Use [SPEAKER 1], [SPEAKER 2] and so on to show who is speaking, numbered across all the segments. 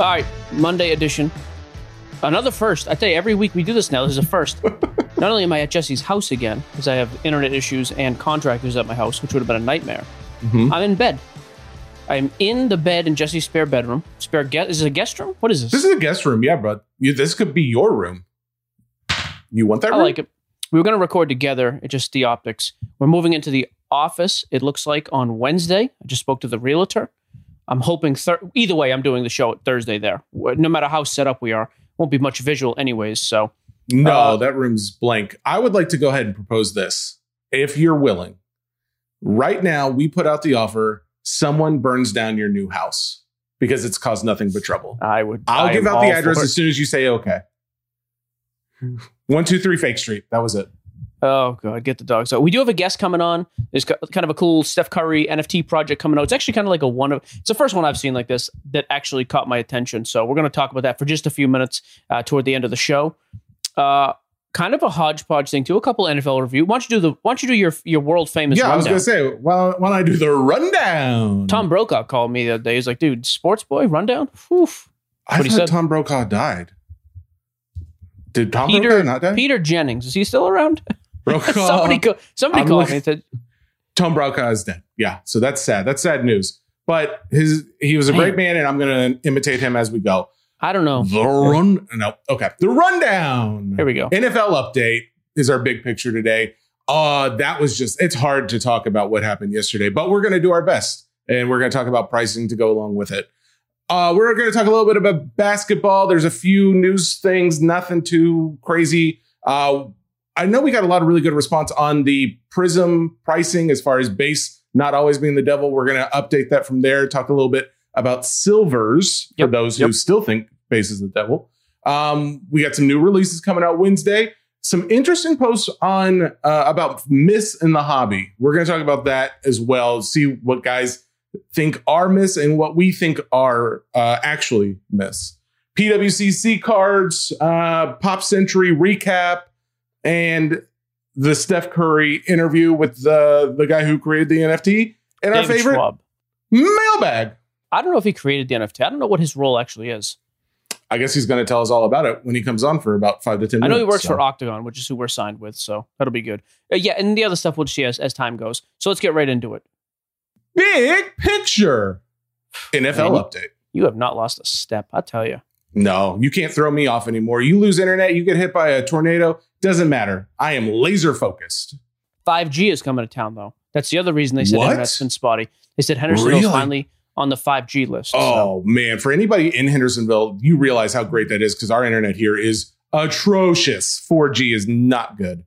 [SPEAKER 1] All right, Monday edition. Another first. I tell you, every week we do this now. This is a first. Not only am I at Jesse's house again, because I have internet issues and contractors at my house, which would have been a nightmare.
[SPEAKER 2] Mm-hmm.
[SPEAKER 1] I'm in bed. I'm in the bed in Jesse's spare bedroom. Spare guest. Is this a guest room? What is this?
[SPEAKER 2] This is a guest room, yeah, but you, this could be your room. You want that
[SPEAKER 1] I
[SPEAKER 2] room?
[SPEAKER 1] like it. We were going to record together. It's just the optics. We're moving into the office. It looks like on Wednesday. I just spoke to the realtor. I'm hoping thir- either way. I'm doing the show Thursday there. No matter how set up we are, won't be much visual anyways. So
[SPEAKER 2] No,
[SPEAKER 1] Uh,
[SPEAKER 2] that room's blank. I would like to go ahead and propose this. If you're willing, right now, we put out the offer someone burns down your new house because it's caused nothing but trouble.
[SPEAKER 1] I would.
[SPEAKER 2] I'll
[SPEAKER 1] I
[SPEAKER 2] give out the address as soon as you say okay. One, two, three, Fake Street. That was it.
[SPEAKER 1] Oh god, get the dog. So we do have a guest coming on. There's kind of a cool Steph Curry NFT project coming out. It's actually kind of like a one of. It's the first one I've seen like this that actually caught my attention. So we're going to talk about that for just a few minutes uh, toward the end of the show. Uh, kind of a hodgepodge thing too. A couple NFL review. Why don't you do the? Why don't you do your your world famous?
[SPEAKER 2] yeah, I was going to say, well, why don't I do the rundown?
[SPEAKER 1] Tom Brokaw called me the other day. He's like, "Dude, sports boy rundown." Oof.
[SPEAKER 2] I
[SPEAKER 1] he
[SPEAKER 2] thought
[SPEAKER 1] said.
[SPEAKER 2] Tom Brokaw died. Did Tom
[SPEAKER 1] Peter
[SPEAKER 2] Brokaw not die?
[SPEAKER 1] Peter Jennings is he still around?
[SPEAKER 2] Brokaw.
[SPEAKER 1] somebody co- somebody
[SPEAKER 2] I'm
[SPEAKER 1] called
[SPEAKER 2] looking-
[SPEAKER 1] me said,
[SPEAKER 2] Tom Brokaw is dead. Yeah, so that's sad. That's sad news. But his he was a great man, and I'm going to imitate him as we go.
[SPEAKER 1] "I don't know."
[SPEAKER 2] The run. No, okay. The rundown.
[SPEAKER 1] Here we go.
[SPEAKER 2] NFL update is our big picture today. Uh, that was just. It's hard to talk about what happened yesterday, but we're going to do our best, and we're going to talk about pricing to go along with it. Uh, we're going to talk a little bit about basketball. There's a few news things, nothing too crazy. Uh, I know we got a lot of really good response on the Prism pricing as far as base not always being the devil. We're going to update that from there. Talk a little bit about silvers for those who still think base is the devil. Um, we got some new releases coming out Wednesday. Some interesting posts on uh, about miss in the hobby. We're going to talk about that as well. See what guys think are miss and what we think are uh, actually miss. PWCC cards, uh, Pop Century recap, and the Steph Curry interview with the the guy who created the NFT, and our favorite
[SPEAKER 1] Schwab.
[SPEAKER 2] mailbag.
[SPEAKER 1] I don't know if he created the NFT. I don't know what his role actually is.
[SPEAKER 2] I guess he's going to tell us all about it when he comes on for about five to ten
[SPEAKER 1] I
[SPEAKER 2] minutes.
[SPEAKER 1] know he works
[SPEAKER 2] so.
[SPEAKER 1] for Octagon, which is who we're signed with, so that'll be good. Uh, yeah, and the other stuff we'll see as, as time goes. So let's get right into it.
[SPEAKER 2] Big picture NFL
[SPEAKER 1] Man,
[SPEAKER 2] update.
[SPEAKER 1] You have not lost a step, I tell you.
[SPEAKER 2] No, you can't throw me off anymore. You lose internet, you get hit by a tornado. Doesn't matter. I am laser focused.
[SPEAKER 1] 5G is coming to town, though. That's the other reason they said
[SPEAKER 2] What?
[SPEAKER 1] internet's been spotty. They said Hendersonville's
[SPEAKER 2] Really?
[SPEAKER 1] finally on the 5G list. so-
[SPEAKER 2] Oh man, for anybody in Hendersonville, you realize how great that is because our internet here is atrocious. 4G is not good.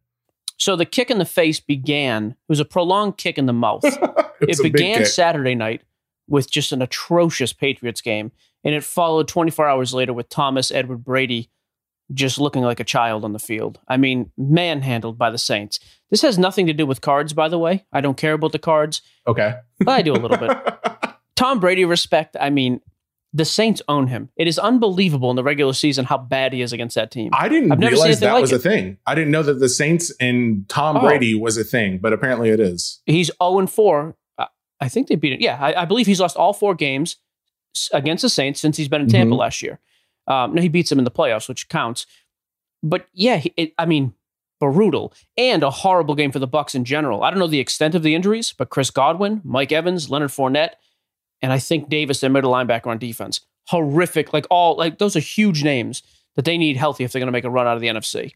[SPEAKER 1] So the kick in the face began. It was a prolonged kick in the mouth.
[SPEAKER 2] It
[SPEAKER 1] it
[SPEAKER 2] was a big
[SPEAKER 1] began. Saturday night with just an atrocious Patriots game, and it followed 24 hours later with Thomas Edward Brady just looking like a child on the field. I mean, manhandled by the Saints. This has nothing to do with cards, by the way. I don't care about the cards,
[SPEAKER 2] Okay.
[SPEAKER 1] but I do a little bit. Tom Brady respect. I mean, the Saints own him. It is unbelievable in the regular season how bad he is against that team.
[SPEAKER 2] I didn't
[SPEAKER 1] I've never
[SPEAKER 2] realize that
[SPEAKER 1] like
[SPEAKER 2] was
[SPEAKER 1] it.
[SPEAKER 2] a thing. I didn't know that the Saints and Tom
[SPEAKER 1] Oh.
[SPEAKER 2] Brady was a thing, but apparently it is.
[SPEAKER 1] He's 0 and 4. Uh, I think they beat it. Yeah, I, I believe he's lost all four games against the Saints since he's been in Tampa
[SPEAKER 2] Mhm.
[SPEAKER 1] last year. Um, now he beats them in the playoffs, which counts. But yeah, he, it, I mean, brutal and a horrible game for the Bucs in general. I don't know the extent of the injuries, but Chris Godwin, Mike Evans, Leonard Fournette, and I think Davis, their middle linebacker on defense, horrific. Like all, like those are huge names that they need healthy if they're going to make a run out of the NFC.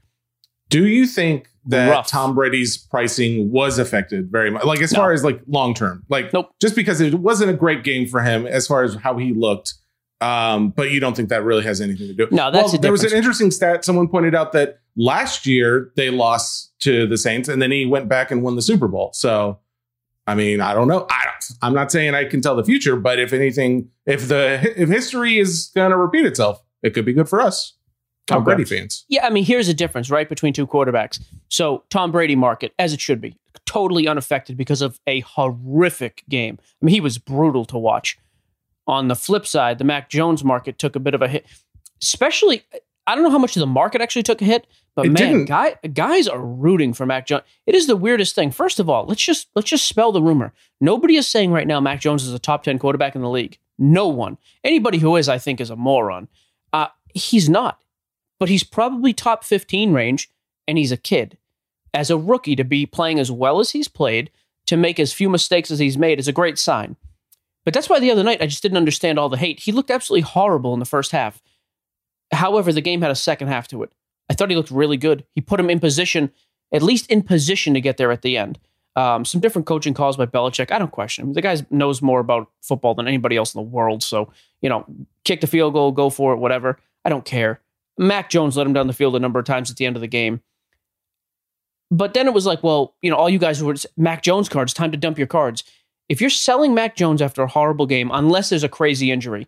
[SPEAKER 2] Do you think that
[SPEAKER 1] Rough.
[SPEAKER 2] Tom Brady's pricing was affected very much? Like as
[SPEAKER 1] No.
[SPEAKER 2] far as like long term, like
[SPEAKER 1] Nope.
[SPEAKER 2] just because it wasn't a great game for him as far as how he looked. Um, but you don't think that really has anything to do?
[SPEAKER 1] No, that's the
[SPEAKER 2] there was an interesting stat. Someone pointed out that last year they lost to the Saints, and then he went back and won the Super Bowl. So, I mean, I don't know. I don't, I'm not saying I can tell the future, but if anything, if the if history is going to repeat itself, it could be good for us, Tom
[SPEAKER 1] Okay.
[SPEAKER 2] Brady fans.
[SPEAKER 1] Yeah, I mean, here's the difference, right, between two quarterbacks. So, Tom Brady market, as it should be, totally unaffected because of a horrific game. I mean, he was brutal to watch. On the flip side, the Mac Jones market took a bit of a hit, especially. I don't know how much of the market actually took a hit, but
[SPEAKER 2] It
[SPEAKER 1] man, guy, guys are rooting for Mac Jones. It is the weirdest thing. First of all, let's just let's just spell the rumor. Nobody is saying right now Mac Jones is a top ten quarterback in the league. No one. Anybody who is, I think, is a moron. Uh, he's not but he's probably top 15 range and he's a kid. As a rookie to be playing as well as he's played, to make as few mistakes as he's made is a great sign. But that's why the other night I just didn't understand all the hate. He looked absolutely horrible in the first half. However, the game had a second half to it. I thought he looked really good. He put him in position, at least in position to get there at the end. Um, some different coaching calls by Belichick. I don't question him. The guy knows more about football than anybody else in the world. So, you know, kick the field goal, go for it, whatever. I don't care. Mac Jones let him down the field a number of times at the end of the game. But then it was like, well, you know, all you guys were Mac Jones cards, time to dump your cards. If you're selling Mac Jones after a horrible game, unless there's a crazy injury,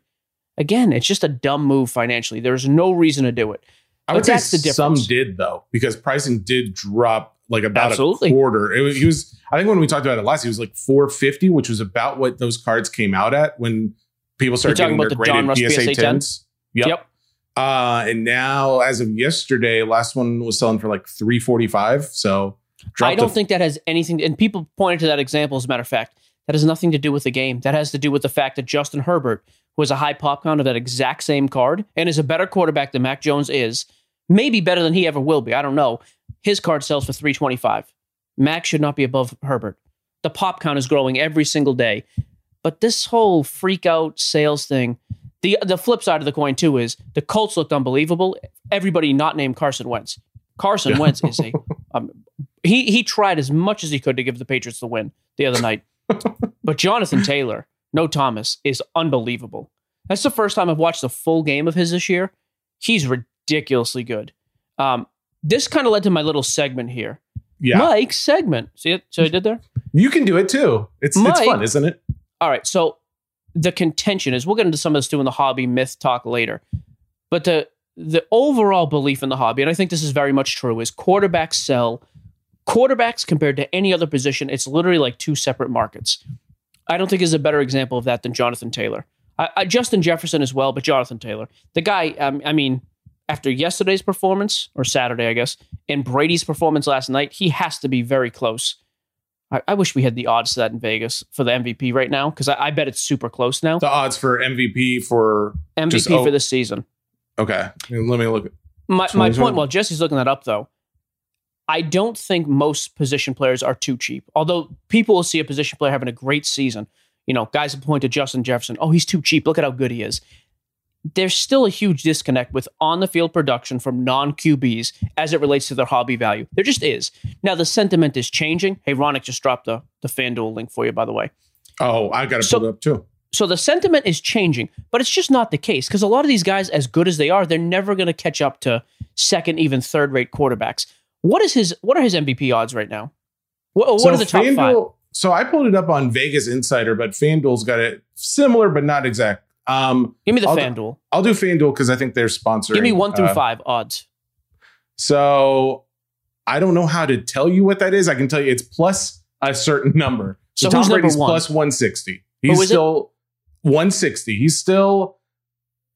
[SPEAKER 1] again, it's just a dumb move financially. There's no reason to do it.
[SPEAKER 2] I
[SPEAKER 1] But
[SPEAKER 2] would say
[SPEAKER 1] that's the
[SPEAKER 2] some did though, because pricing did drop like about
[SPEAKER 1] Absolutely.
[SPEAKER 2] a quarter. It was, he was, I think when we talked about it last, he was like 450, which was about what those cards came out at when people started getting their
[SPEAKER 1] the
[SPEAKER 2] graded PSA
[SPEAKER 1] 10s?
[SPEAKER 2] 10s. Yep.
[SPEAKER 1] Yep.
[SPEAKER 2] Uh, and now, as of yesterday, last one was selling for like 345. So
[SPEAKER 1] I don't
[SPEAKER 2] to-
[SPEAKER 1] think that has anything. And people pointed to that example. As a matter of fact, that has nothing to do with the game. That has to do with the fact that Justin Herbert was a high pop count of that exact same card and is a better quarterback than Mac Jones is. Maybe better than he ever will be. I don't know. His card sells for three twenty five. Mac should not be above Herbert. The pop count is growing every single day. But this whole freak out sales thing, the the flip side of the coin too is the Colts looked unbelievable. Everybody not named Carson Wentz. Carson
[SPEAKER 2] Yeah.
[SPEAKER 1] Wentz is a um, he he tried as much as he could to give the Patriots the win the other night. but Jonathan Taylor, no Thomas, is unbelievable. That's the first time I've watched a full game of his this year. He's ridiculously good. Um, this kind of led to my little segment here.
[SPEAKER 2] yeah,
[SPEAKER 1] Mike's segment. See it? So I did there?
[SPEAKER 2] you can do it too. It's, it's fun, isn't it?
[SPEAKER 1] All right. So the contention is we'll get into some of this too in the hobby myth talk later. But the the overall belief in the hobby, and I think this is very much true, is quarterbacks sell. Quarterbacks compared to any other position, it's literally like two separate markets. I don't think is a better example of that than Jonathan Taylor. I, I, Justin Jefferson as well, but Jonathan Taylor, the guy. Um, I mean, after yesterday's performance or Saturday, I guess, and Brady's performance last night, he has to be very close. I, I wish we had the odds to that in Vegas for the MVP right now because I, I bet it's super close now.
[SPEAKER 2] The odds for MVP for
[SPEAKER 1] MVP
[SPEAKER 2] just-
[SPEAKER 1] for
[SPEAKER 2] oh.
[SPEAKER 1] this season.
[SPEAKER 2] okay. Let me look. at
[SPEAKER 1] My my point, while Jesse's looking that up though, I don't think most position players are too cheap. Although people will see a position player having a great season, you know, guys will point to Justin Jefferson. Oh, he's too cheap. Look at how good he is. There's still a huge disconnect with on the field production from non QBs as it relates to their hobby value. There just is. Now the sentiment is changing. Hey, Ronick just dropped the the FanDuel link for you, by the way.
[SPEAKER 2] Oh, I got to
[SPEAKER 1] So-
[SPEAKER 2] pull it up too.
[SPEAKER 1] So the sentiment is changing, but it's just not the case because a lot of these guys, as good as they are, they're never going to catch up to second, even third rate quarterbacks. What is his? What are his MVP odds right now? What, what
[SPEAKER 2] so
[SPEAKER 1] are the top five?
[SPEAKER 2] So I pulled it up on Vegas Insider, but FanDuel's got it similar but not exact. Um,
[SPEAKER 1] Give me the
[SPEAKER 2] I'll-
[SPEAKER 1] FanDuel.
[SPEAKER 2] I'll do FanDuel because I think they're sponsoring.
[SPEAKER 1] Give me one through
[SPEAKER 2] uh,
[SPEAKER 1] five odds.
[SPEAKER 2] So I don't know how to tell you what that is. I can tell you it's plus a certain number. So,
[SPEAKER 1] So who's
[SPEAKER 2] Tom
[SPEAKER 1] number
[SPEAKER 2] Brady's
[SPEAKER 1] one?
[SPEAKER 2] plus 160. He's
[SPEAKER 1] is it?
[SPEAKER 2] still 160. He's still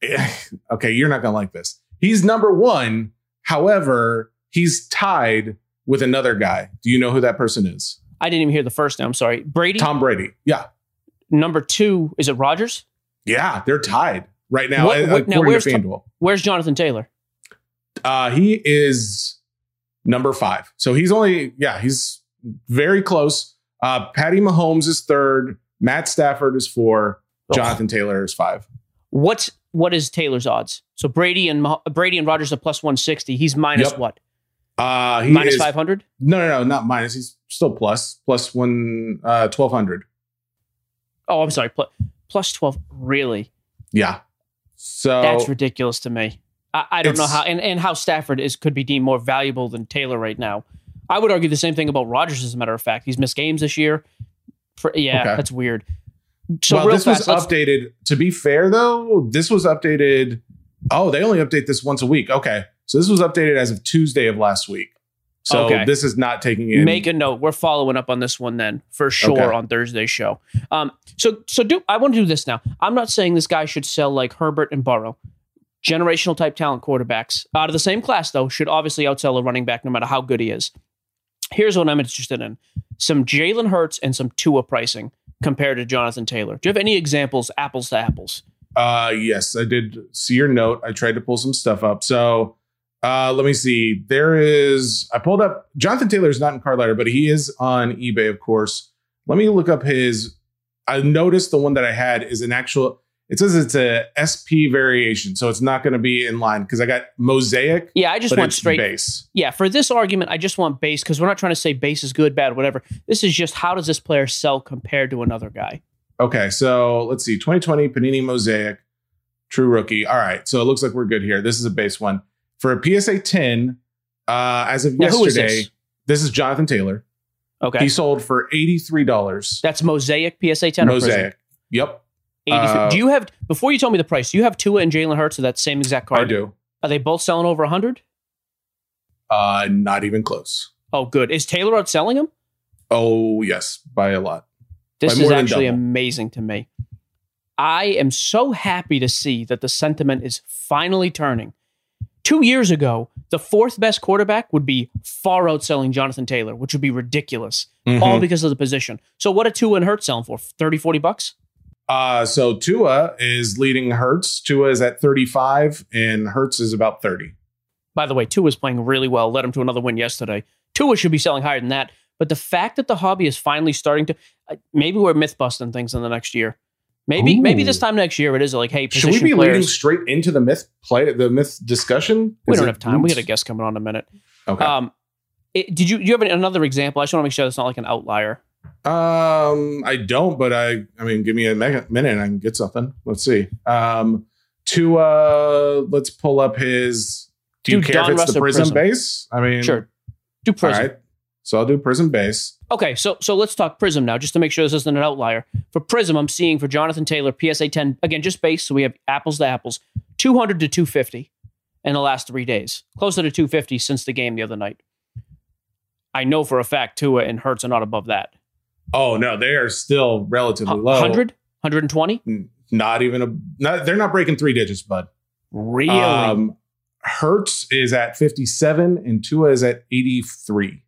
[SPEAKER 2] okay. You're not gonna like this. He's number one. However, he's tied with another guy. Do you know who that person is?
[SPEAKER 1] I didn't even hear the first name. I'm sorry. Brady.
[SPEAKER 2] Tom Brady. Yeah,
[SPEAKER 1] Number two is it Rodgers?
[SPEAKER 2] Yeah, they're tied right now.
[SPEAKER 1] What- what- now, where's
[SPEAKER 2] to
[SPEAKER 1] Where's Jonathan Taylor?
[SPEAKER 2] Uh, he is number five. So he's only, yeah, he's very close. Uh, Patty Mahomes is third. Matt Stafford is four. Jonathan Taylor is five.
[SPEAKER 1] What's what is Taylor's odds? So Brady and Mah- Brady and Rodgers are plus 160. He's minus
[SPEAKER 2] Yep.
[SPEAKER 1] what?
[SPEAKER 2] Uh, he
[SPEAKER 1] 500?
[SPEAKER 2] No, no, no, not minus. He's still plus, plus one, uh, 1200.
[SPEAKER 1] Oh, I'm sorry. Plus, plus 12. Really?
[SPEAKER 2] Yeah. So
[SPEAKER 1] That's ridiculous to me. I, I don't know. How and, and how Stafford is could be deemed more valuable than Taylor right now. I would argue the same thing about Rodgers, as a matter of fact. He's missed games this year. For- yeah,
[SPEAKER 2] Okay.
[SPEAKER 1] that's weird. So
[SPEAKER 2] well, this
[SPEAKER 1] fast,
[SPEAKER 2] was updated. To be fair, though, this was updated. Oh, they only update this once a week. Okay, so this was updated as of Tuesday of last week. So
[SPEAKER 1] Okay.
[SPEAKER 2] this is not taking in.
[SPEAKER 1] Make a note. We're following up on this one then for sure
[SPEAKER 2] Okay.
[SPEAKER 1] on Thursday's show. Um, so so do I want to do this now? I'm not saying this guy should sell like Herbert and Burrow, generational type talent quarterbacks out of the same class though should obviously outsell a running back no matter how good he is. Here's what I'm interested in: some Jalen Hurts and some Tua pricing compared to Jonathan Taylor. Do you have any examples, apples to apples?
[SPEAKER 2] Uh, yes, I did see your note. I tried to pull some stuff up. So uh, let me see. There is. I pulled up. Jonathan Taylor is not in card ladder, but he is on eBay, of course. Let me look up his. I noticed the one that I had is an actual. It says it's a SP variation, so it's not going to be in line because I got mosaic.
[SPEAKER 1] Yeah, I just want straight
[SPEAKER 2] base.
[SPEAKER 1] Yeah, for this argument, I just want base because we're not trying to say base is good, bad, whatever. This is just how does this player sell compared to another guy?
[SPEAKER 2] Okay, so let's see. 2020 Panini Mosaic, true rookie. All right, so it looks like we're good here. This is a base one for a PSA 10. Uh, as of
[SPEAKER 1] Now, who is
[SPEAKER 2] yesterday,
[SPEAKER 1] this?
[SPEAKER 2] this? is Jonathan Taylor.
[SPEAKER 1] Okay,
[SPEAKER 2] He sold for eighty three dollars.
[SPEAKER 1] that's Mosaic PSA 10 or
[SPEAKER 2] Mosaic. Yep,
[SPEAKER 1] 83.
[SPEAKER 2] Uh,
[SPEAKER 1] do you have before you tell me the price? Do you have Tua and Jalen Hurts of that same exact card?
[SPEAKER 2] I do.
[SPEAKER 1] Are they both selling over 100?
[SPEAKER 2] Uh, not even close.
[SPEAKER 1] Oh, good. Is Taylor outselling him?
[SPEAKER 2] Oh yes, by a lot.
[SPEAKER 1] This
[SPEAKER 2] By
[SPEAKER 1] is actually amazing to me. I am so happy to see that the sentiment is finally turning. Two years ago, the fourth best quarterback would be far outselling Jonathan Taylor, which would be ridiculous,
[SPEAKER 2] Mhm.
[SPEAKER 1] all because of the position. So, what are Tua and Hurts selling for? 30, 40 bucks?
[SPEAKER 2] Uh, so Tua is leading Hurts. Tua is at thirty five, and Hurts is about thirty.
[SPEAKER 1] By the way, Tua is playing really well, led him to another win yesterday. Tua should be selling higher than that. But the fact that the hobby is finally starting to, uh, maybe we're myth busting things in the next year. Maybe, maybe this time next year it is like, hey,
[SPEAKER 2] Should we be
[SPEAKER 1] players.
[SPEAKER 2] leading straight into the myth play the myth discussion?
[SPEAKER 1] we
[SPEAKER 2] Is
[SPEAKER 1] don't have time. We got a guest coming on in a minute.
[SPEAKER 2] Okay.
[SPEAKER 1] Um, it, did you do you have another example? I just want to make sure that's not like an outlier.
[SPEAKER 2] Um, I don't, but I, I mean, give me a minute and I can get something. Let's see. Um, to uh, let's pull up his. Do you
[SPEAKER 1] Do
[SPEAKER 2] care
[SPEAKER 1] Don
[SPEAKER 2] if it's
[SPEAKER 1] Russ
[SPEAKER 2] the prism,
[SPEAKER 1] Prism?
[SPEAKER 2] base? I mean,
[SPEAKER 1] Sure, do
[SPEAKER 2] All
[SPEAKER 1] Prism.
[SPEAKER 2] right. So I'll do prism base.
[SPEAKER 1] Okay, so so let's talk Prism now, just to make sure this isn't an outlier. For Prism, I'm seeing for Jonathan Taylor PSA 10 again, just base, so we have apples to apples, 200 to 250 in the last three days, closer to 250 since the game the other night. I know for a fact Tua and Hurts are not above that.
[SPEAKER 2] Oh no, they are still relatively low.
[SPEAKER 1] 100, 120,
[SPEAKER 2] Not even a. Not, they're not breaking three digits, bud.
[SPEAKER 1] really?
[SPEAKER 2] Um, Hurts is at fifty-seven and Tua is at eighty-three.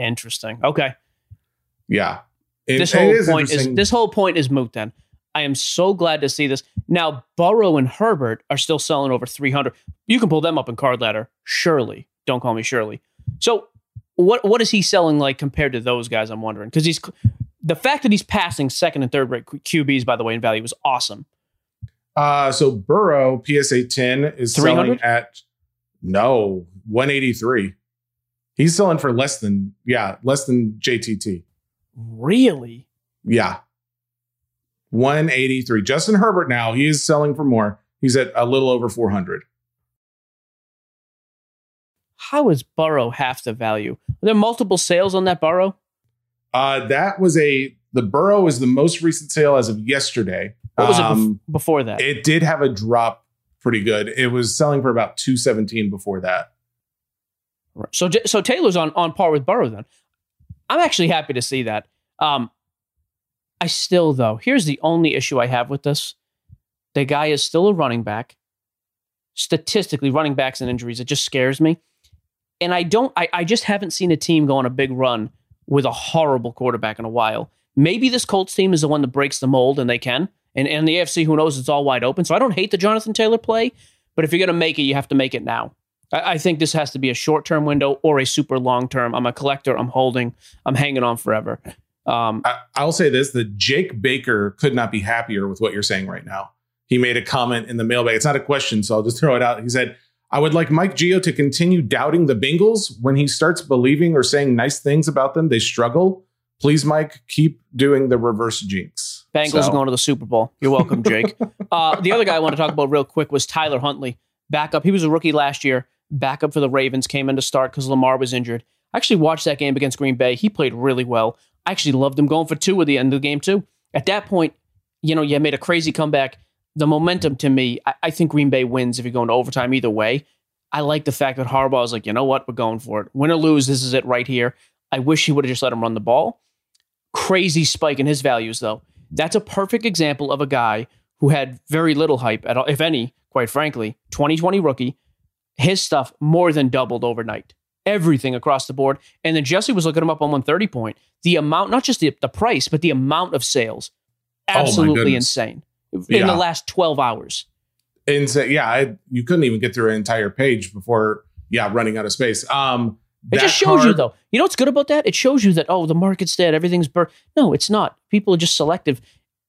[SPEAKER 1] Interesting. Okay.
[SPEAKER 2] Yeah. It-
[SPEAKER 1] this whole
[SPEAKER 2] is
[SPEAKER 1] point is this whole point is moot then. I am so glad to see this. Now Burrow and Herbert are still selling over 300. You can pull them up in card ladder. Surely. Don't call me Shirley. So what what is he selling like compared to those guys I'm wondering cuz he's the fact that he's passing second and third rate QBs by the way in value was awesome.
[SPEAKER 2] Uh, so Burrow PSA 10 is
[SPEAKER 1] 300?
[SPEAKER 2] selling at no 183. He's selling for less than yeah, less than JTT.
[SPEAKER 1] Really?
[SPEAKER 2] Yeah. 183. Justin Herbert now, he is selling for more. He's at a little over 400.
[SPEAKER 1] How is Burrow half the value? Are there multiple sales on that Burrow?
[SPEAKER 2] Uh, that was a the Burrow is the most recent sale as of yesterday.
[SPEAKER 1] What was it
[SPEAKER 2] Um,
[SPEAKER 1] bef- before that?
[SPEAKER 2] It did have a drop pretty good. It was selling for about 217 before that.
[SPEAKER 1] So so Taylor's on on par with Burrow then. I'm actually happy to see that. Um, I still though, here's the only issue I have with this: the guy is still a running back. Statistically, running backs and injuries, it just scares me. And I don't, I, I just haven't seen a team go on a big run with a horrible quarterback in a while. Maybe this Colts team is the one that breaks the mold, and they can. And and the AFC, who knows, it's all wide open. So I don't hate the Jonathan Taylor play, but if you're going to make it, you have to make it now. I, I think this has to be a short term window or a super long term. I'm a collector. I'm holding. I'm hanging on forever. Um,
[SPEAKER 2] I, I'll say this: that Jake Baker could not be happier with what you're saying right now. He made a comment in the mailbag. It's not a question, so I'll just throw it out. He said, "I would like Mike Gio to continue doubting the Bengals. When he starts believing or saying nice things about them, they struggle. Please, Mike, keep doing the reverse jinx."
[SPEAKER 1] Bengals
[SPEAKER 2] So-
[SPEAKER 1] going to the Super Bowl. You're welcome, Jake. uh, the other guy I want to talk about real quick was Tyler Huntley. Backup. He was a rookie last year. Backup for the Ravens. Came in to start because Lamar was injured. I actually watched that game against Green Bay. He played really well. I actually loved him going for two at the end of the game too. At that point, you know, you made a crazy comeback. The momentum to me, I, I think Green Bay wins if you're going to overtime either way. I like the fact that Harbaugh is like, you know what, we're going for it. Win or lose, this is it right here. I wish he would have just let him run the ball. Crazy spike in his values, though. That's a perfect example of a guy who had very little hype at all, if any, quite frankly. 2020 rookie, his stuff more than doubled overnight. Everything across the board. And then Jesse was looking him up on 130 point. The amount, not just the, the price, but the amount of sales.
[SPEAKER 2] Oh
[SPEAKER 1] Absolutely
[SPEAKER 2] goodness.
[SPEAKER 1] insane. In
[SPEAKER 2] Yeah.
[SPEAKER 1] the last 12 hours.
[SPEAKER 2] And so, yeah, I, you couldn't even get through an entire page before, yeah, running out of space. Um,
[SPEAKER 1] It just shows you, though. You know what's good about that? It shows you that, oh, the market's dead. Everything's burnt. No, it's not. People are just selective.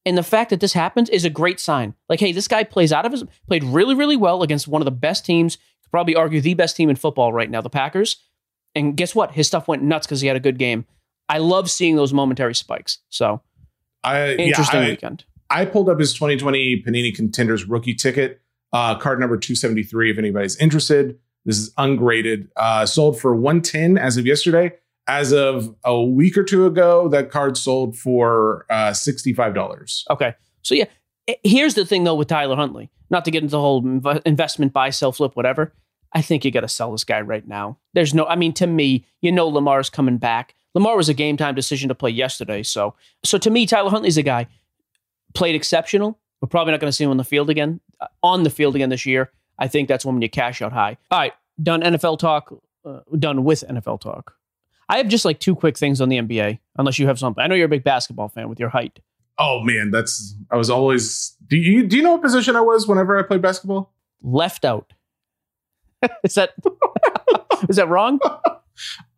[SPEAKER 1] And the fact that this happens is a great sign. Like, hey, this guy plays out of his, played really, really well against one of the best teams, probably argue the best team in football right now, the Packers. And guess what? His stuff went nuts because he had a good game. I love seeing those momentary spikes. So,
[SPEAKER 2] I,
[SPEAKER 1] interesting
[SPEAKER 2] yeah, I,
[SPEAKER 1] weekend.
[SPEAKER 2] I pulled up his 2020 Panini Contenders rookie ticket, uh, card number 273. If anybody's interested, this is ungraded. Uh, sold for 110 as of yesterday. As of a week or two ago, that card sold for uh, $65.
[SPEAKER 1] Okay. So yeah, here's the thing though with Tyler Huntley. Not to get into the whole inv- investment buy, sell, flip, whatever. I think you got to sell this guy right now. There's no. I mean, to me, you know, Lamar's coming back. Lamar was a game time decision to play yesterday. So, so to me, Tyler Huntley's a guy played exceptional. We're probably not going to see him on the field again, uh, on the field again this year. I think that's when you cash out high. All right, done NFL talk. Uh, done with NFL talk. I have just like two quick things on the NBA, unless you have something. I know you're a big basketball fan with your height.
[SPEAKER 2] Oh man, that's I was always. Do you do you know what position I was whenever I played basketball?
[SPEAKER 1] left out. is that is that wrong?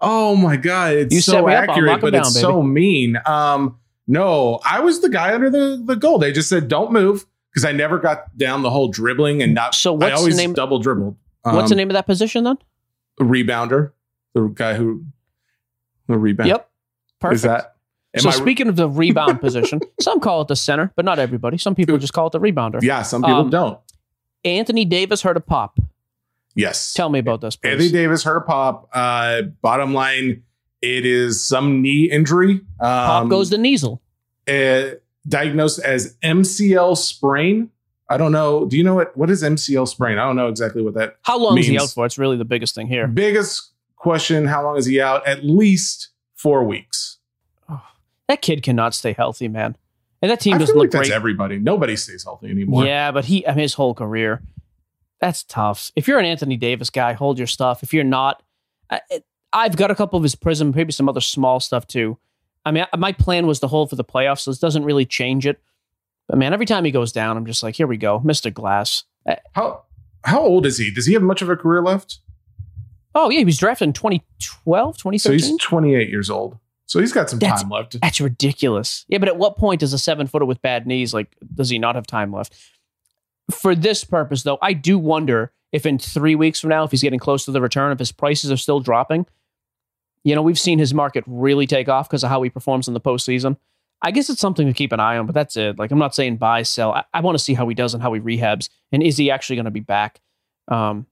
[SPEAKER 2] Oh my god, it's
[SPEAKER 1] You
[SPEAKER 2] so
[SPEAKER 1] me up, I'll
[SPEAKER 2] accurate, but it's
[SPEAKER 1] down,
[SPEAKER 2] so mean. Um, no, I was the guy under the the goal. They just said don't move because I never got down the whole dribbling and not.
[SPEAKER 1] So
[SPEAKER 2] I
[SPEAKER 1] what's the
[SPEAKER 2] always
[SPEAKER 1] name-
[SPEAKER 2] double dribbled.
[SPEAKER 1] What's the
[SPEAKER 2] Um,
[SPEAKER 1] name of that position then?
[SPEAKER 2] Rebounder, the guy who the rebound.
[SPEAKER 1] Yep. Perfect.
[SPEAKER 2] Is that? Am
[SPEAKER 1] so
[SPEAKER 2] I-
[SPEAKER 1] speaking of the rebound position, some call it the center, but not everybody. Some people just call it the rebounder.
[SPEAKER 2] Yeah, some people
[SPEAKER 1] Um,
[SPEAKER 2] don't.
[SPEAKER 1] Anthony Davis heard a pop.
[SPEAKER 2] Yes.
[SPEAKER 1] Tell me about this, please.
[SPEAKER 2] Anthony Davis heard a pop. Uh, bottom line, it is some knee injury. Um,
[SPEAKER 1] pop goes the Niesel.
[SPEAKER 2] uh, diagnosed as MCL sprain. I don't know. Do you know what what is MCL sprain? I don't know exactly what that.
[SPEAKER 1] How long is he out for? It's really the biggest thing here.
[SPEAKER 2] Biggest question: How long is he out? At least four weeks.
[SPEAKER 1] That kid cannot stay healthy, man. And that team
[SPEAKER 2] I
[SPEAKER 1] doesn't
[SPEAKER 2] feel like
[SPEAKER 1] look
[SPEAKER 2] that's
[SPEAKER 1] great.
[SPEAKER 2] everybody. Nobody stays healthy anymore.
[SPEAKER 1] Yeah, but he, I mean, his whole career, that's tough. If you're an Anthony Davis guy, hold your stuff. If you're not, I, I've got a couple of his prism, maybe some other small stuff too. I mean, my plan was to hold for the playoffs, so this doesn't really change it. But man, every time he goes down, I'm just like, here we go, Mr. Glass. Uh,
[SPEAKER 2] How how old is he? Does he have much of a career left?
[SPEAKER 1] Oh, yeah, he was drafted in 2012,
[SPEAKER 2] So he's 28 years old. So he's got some
[SPEAKER 1] That's-
[SPEAKER 2] time left.
[SPEAKER 1] That's ridiculous. Yeah, but at what point does a seven footer with bad knees like does he not have time left? For this purpose, though, I do wonder if in three weeks from now, if he's getting close to the return, if his prices are still dropping. You know, we've seen his market really take off because of how he performs in the postseason. I guess it's something to keep an eye on, but that's it. Like I'm not saying buy, sell. I, I want to see how he does and how he rehabs, and is he actually going to be back? Um,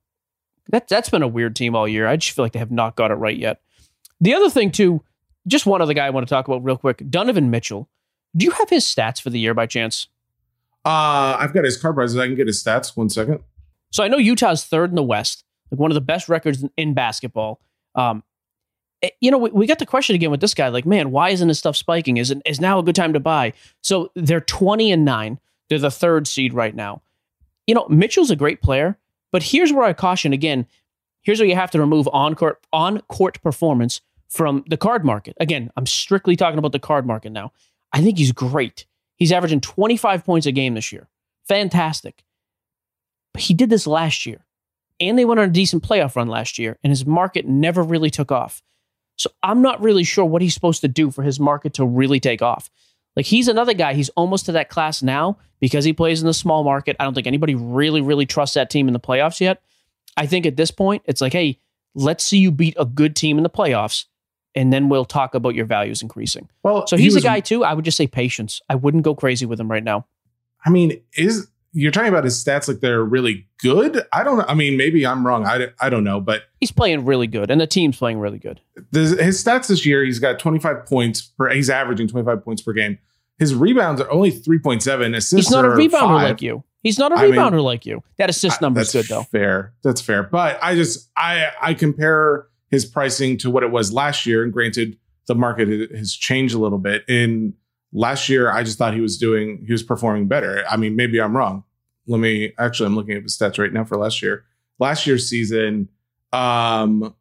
[SPEAKER 1] that that's been a weird team all year. I just feel like they have not got it right yet. The other thing too, just one other guy I want to talk about real quick. Donovan Mitchell. Do you have his stats for the year by chance?
[SPEAKER 2] Uh, I've got his card prices. I can get his stats. One second.
[SPEAKER 1] So I know Utah's third in the West, like one of the best records in, in basketball. Um, eh, you know, we, we got the question again with this guy. Like, man, why isn't this stuff spiking? Is it is now a good time to buy? So they're twenty and nine. They're the third seed right now. You know, Mitchell's a great player, but here's where I caution again. Here's where you have to remove on court on court performance from the card market. Again, I'm strictly talking about the card market now. I think he's great. He's averaging 25 points a game this year. Fantastic. But he did this last year. And they went on a decent playoff run last year, and his market never really took off. So I'm not really sure what he's supposed to do for his market to really take off. Like he's another guy, he's almost to that class now because he plays in the small market. I don't think anybody really, really trusts that team in the playoffs yet. I think at this point, it's like, hey, let's see you beat a good team in the playoffs and then we'll talk about your values increasing.
[SPEAKER 2] Well,
[SPEAKER 1] so
[SPEAKER 2] he
[SPEAKER 1] he's
[SPEAKER 2] was-
[SPEAKER 1] a guy too. I would just say patience. I wouldn't go crazy with him right now.
[SPEAKER 2] I mean, is you're talking about his stats like they're really good? I don't. I mean, maybe I'm wrong. I, I don't know, but
[SPEAKER 1] He's playing really good, and the team's playing really good.
[SPEAKER 2] his stats this year, he's got 25 points per. He's averaging 25 points per game. His rebounds are only 3.7. Assists
[SPEAKER 1] He's not a rebounder
[SPEAKER 2] five.
[SPEAKER 1] like you. He's not a
[SPEAKER 2] I mean,
[SPEAKER 1] rebounder like you. That assist number's good though.
[SPEAKER 2] Fair. That's fair. But I just I I compare his pricing to what it was last year, and granted, the market has changed a little bit. In last year, I just thought he was doing he was performing better. I mean, maybe I'm wrong. Let me actually I'm looking at the stats right now for last year. Last year's season, um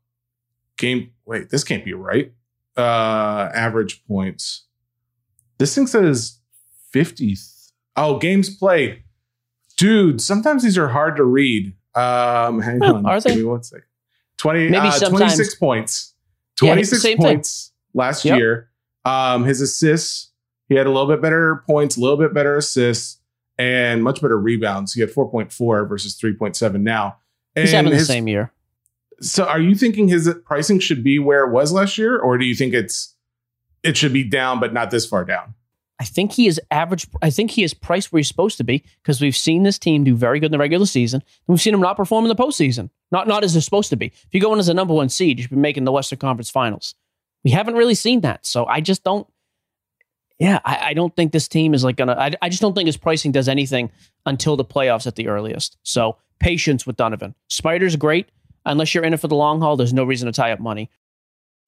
[SPEAKER 2] game wait, this can't be right. Uh average points. This thing says 50. Oh, games played. Dude, sometimes these are hard to read. Um, hang
[SPEAKER 1] Huh,
[SPEAKER 2] on.
[SPEAKER 1] are they?
[SPEAKER 2] Give me one second. 20,
[SPEAKER 1] Maybe
[SPEAKER 2] uh,
[SPEAKER 1] sometimes-
[SPEAKER 2] 26 points.
[SPEAKER 1] Yeah,
[SPEAKER 2] 26
[SPEAKER 1] thing.
[SPEAKER 2] points last
[SPEAKER 1] Yep.
[SPEAKER 2] year. Um, his assists, he had a little bit better points, a little bit better assists, and much better rebounds. He had 4.4 versus 3.7 now. And
[SPEAKER 1] He's having the same year.
[SPEAKER 2] So are you thinking his pricing should be where it was last year, or do you think it's it should be down, but not this far down?
[SPEAKER 1] I think he is average. I think he is priced where he's supposed to be because we've seen this team do very good in the regular season, and we've seen him not perform in the postseason. Not not as they're supposed to be. If you go in as a number one seed, you should be making the Western Conference Finals. We haven't really seen that, so I just don't. Yeah, I, I don't think this team is like gonna. I, I just don't think his pricing does anything until the playoffs at the earliest. So patience with Donovan. Spida's great. Unless you're in it for the long haul, there's no reason to tie up money.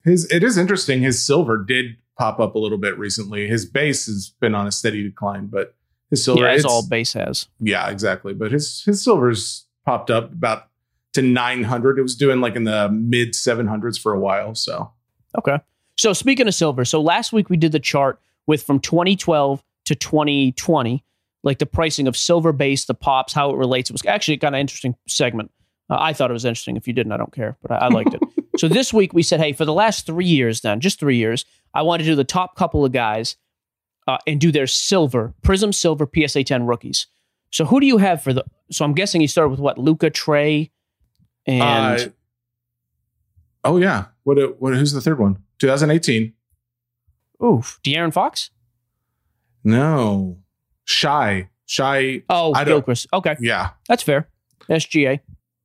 [SPEAKER 2] His it is interesting. His silver did pop up a little bit recently. His base has been on a steady decline, but his silver,
[SPEAKER 1] yeah,
[SPEAKER 2] it's-
[SPEAKER 1] all base has.
[SPEAKER 2] yeah, exactly. But his his silver's popped up about to nine hundred. It was doing like in the mid seven hundreds for a while. So
[SPEAKER 1] Okay. So speaking of silver, so last week we did the chart with from 2012 to 2020, like the pricing of silver base, the pops, how it relates. It was actually a kind of interesting segment. Uh, I thought it was interesting. If you didn't, I don't care, but I, I liked it. so this week we said, hey, for the last three years, then just three years, I want to do the top couple of guys uh, and do their silver Prism Silver PSA 10 rookies. So who do you have for the? So I'm guessing you started with what Luka Trae and
[SPEAKER 2] Uh, oh yeah, what what? Who's the third one? 2018.
[SPEAKER 1] oof, De'Aaron Fox.
[SPEAKER 2] No, Shai, Shai.
[SPEAKER 1] Oh,
[SPEAKER 2] I
[SPEAKER 1] Gilchrist. Okay,
[SPEAKER 2] Yeah.
[SPEAKER 1] that's fair. SGA.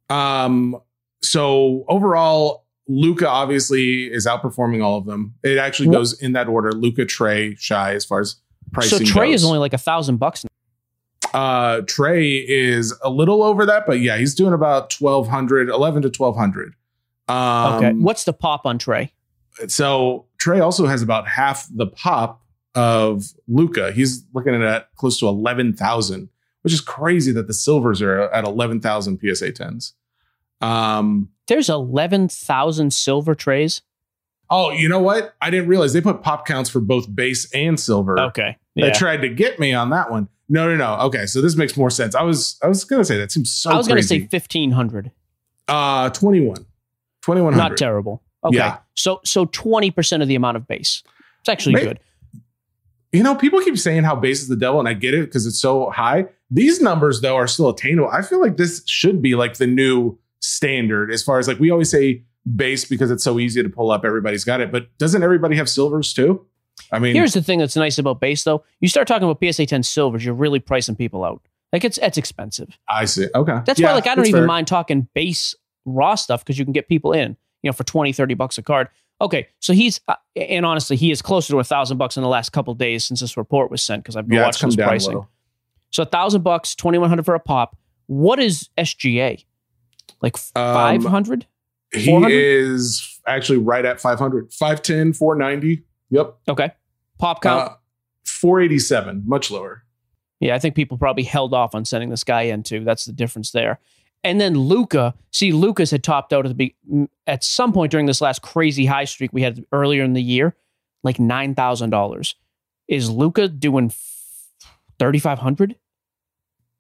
[SPEAKER 2] Um. So overall, Luka obviously is outperforming all of them. It actually goes in that order: Luka, Trae, Shai. As far as pricing,
[SPEAKER 1] So Trae
[SPEAKER 2] goes.
[SPEAKER 1] is only like a thousand bucks. now.
[SPEAKER 2] Uh, Trae is a little over that, but yeah, he's doing about 1200, 11 to 1200. Um,
[SPEAKER 1] Okay, what's the pop on Trae?
[SPEAKER 2] so Trae also has about half the pop of Luka. He's looking at close to 11,000, which is crazy that the silvers are at 11,000 PSA 10s. Um,
[SPEAKER 1] There's eleven thousand silver trays.
[SPEAKER 2] oh, you know what? I didn't realize they put pop counts for both base and silver.
[SPEAKER 1] Okay,
[SPEAKER 2] They tried to get me on that one. No, no, no. Okay, so this makes more sense. I was I was gonna say that seems so
[SPEAKER 1] I was going to say fifteen hundred.
[SPEAKER 2] Uh, 21. 2100.
[SPEAKER 1] Not terrible. Okay,
[SPEAKER 2] Yeah.
[SPEAKER 1] so so twenty percent of the amount of base. It's actually good.
[SPEAKER 2] You know, people keep saying how base is the devil, and I get it because it's so high. These numbers, though, are still attainable. I feel like this should be like the new standard as far as like we always say base because it's so easy to pull up. Everybody's got it, but doesn't everybody have silvers too? I mean,
[SPEAKER 1] Here's the thing that's nice about base though. You start talking about PSA ten silvers, you're really pricing people out. Like it's it's expensive.
[SPEAKER 2] I see. Okay.
[SPEAKER 1] That's
[SPEAKER 2] Yeah,
[SPEAKER 1] why like I don't even
[SPEAKER 2] fair.
[SPEAKER 1] mind talking base raw stuff because you can get people in, you know, for 20, 30 bucks a card. Okay, so he's uh, and honestly, he is closer to a thousand bucks in the last couple days since this report was sent because I've been
[SPEAKER 2] Yeah,
[SPEAKER 1] watching his
[SPEAKER 2] down a
[SPEAKER 1] pricing. So a thousand bucks, twenty one hundred for a pop. What is SGA? Like
[SPEAKER 2] Um,
[SPEAKER 1] five hundred?
[SPEAKER 2] He
[SPEAKER 1] 400?
[SPEAKER 2] is actually right at 500. 510, 490. Yep.
[SPEAKER 1] Okay. Pop count.
[SPEAKER 2] Uh, 487, much lower.
[SPEAKER 1] Yeah, I think people probably held off on sending this guy in too. That's the difference there. And then Luka, see, Luka's had topped out at the at some point during this last crazy high streak we had earlier in the year, like nine thousand dollars. Is Luka doing thirty five hundred?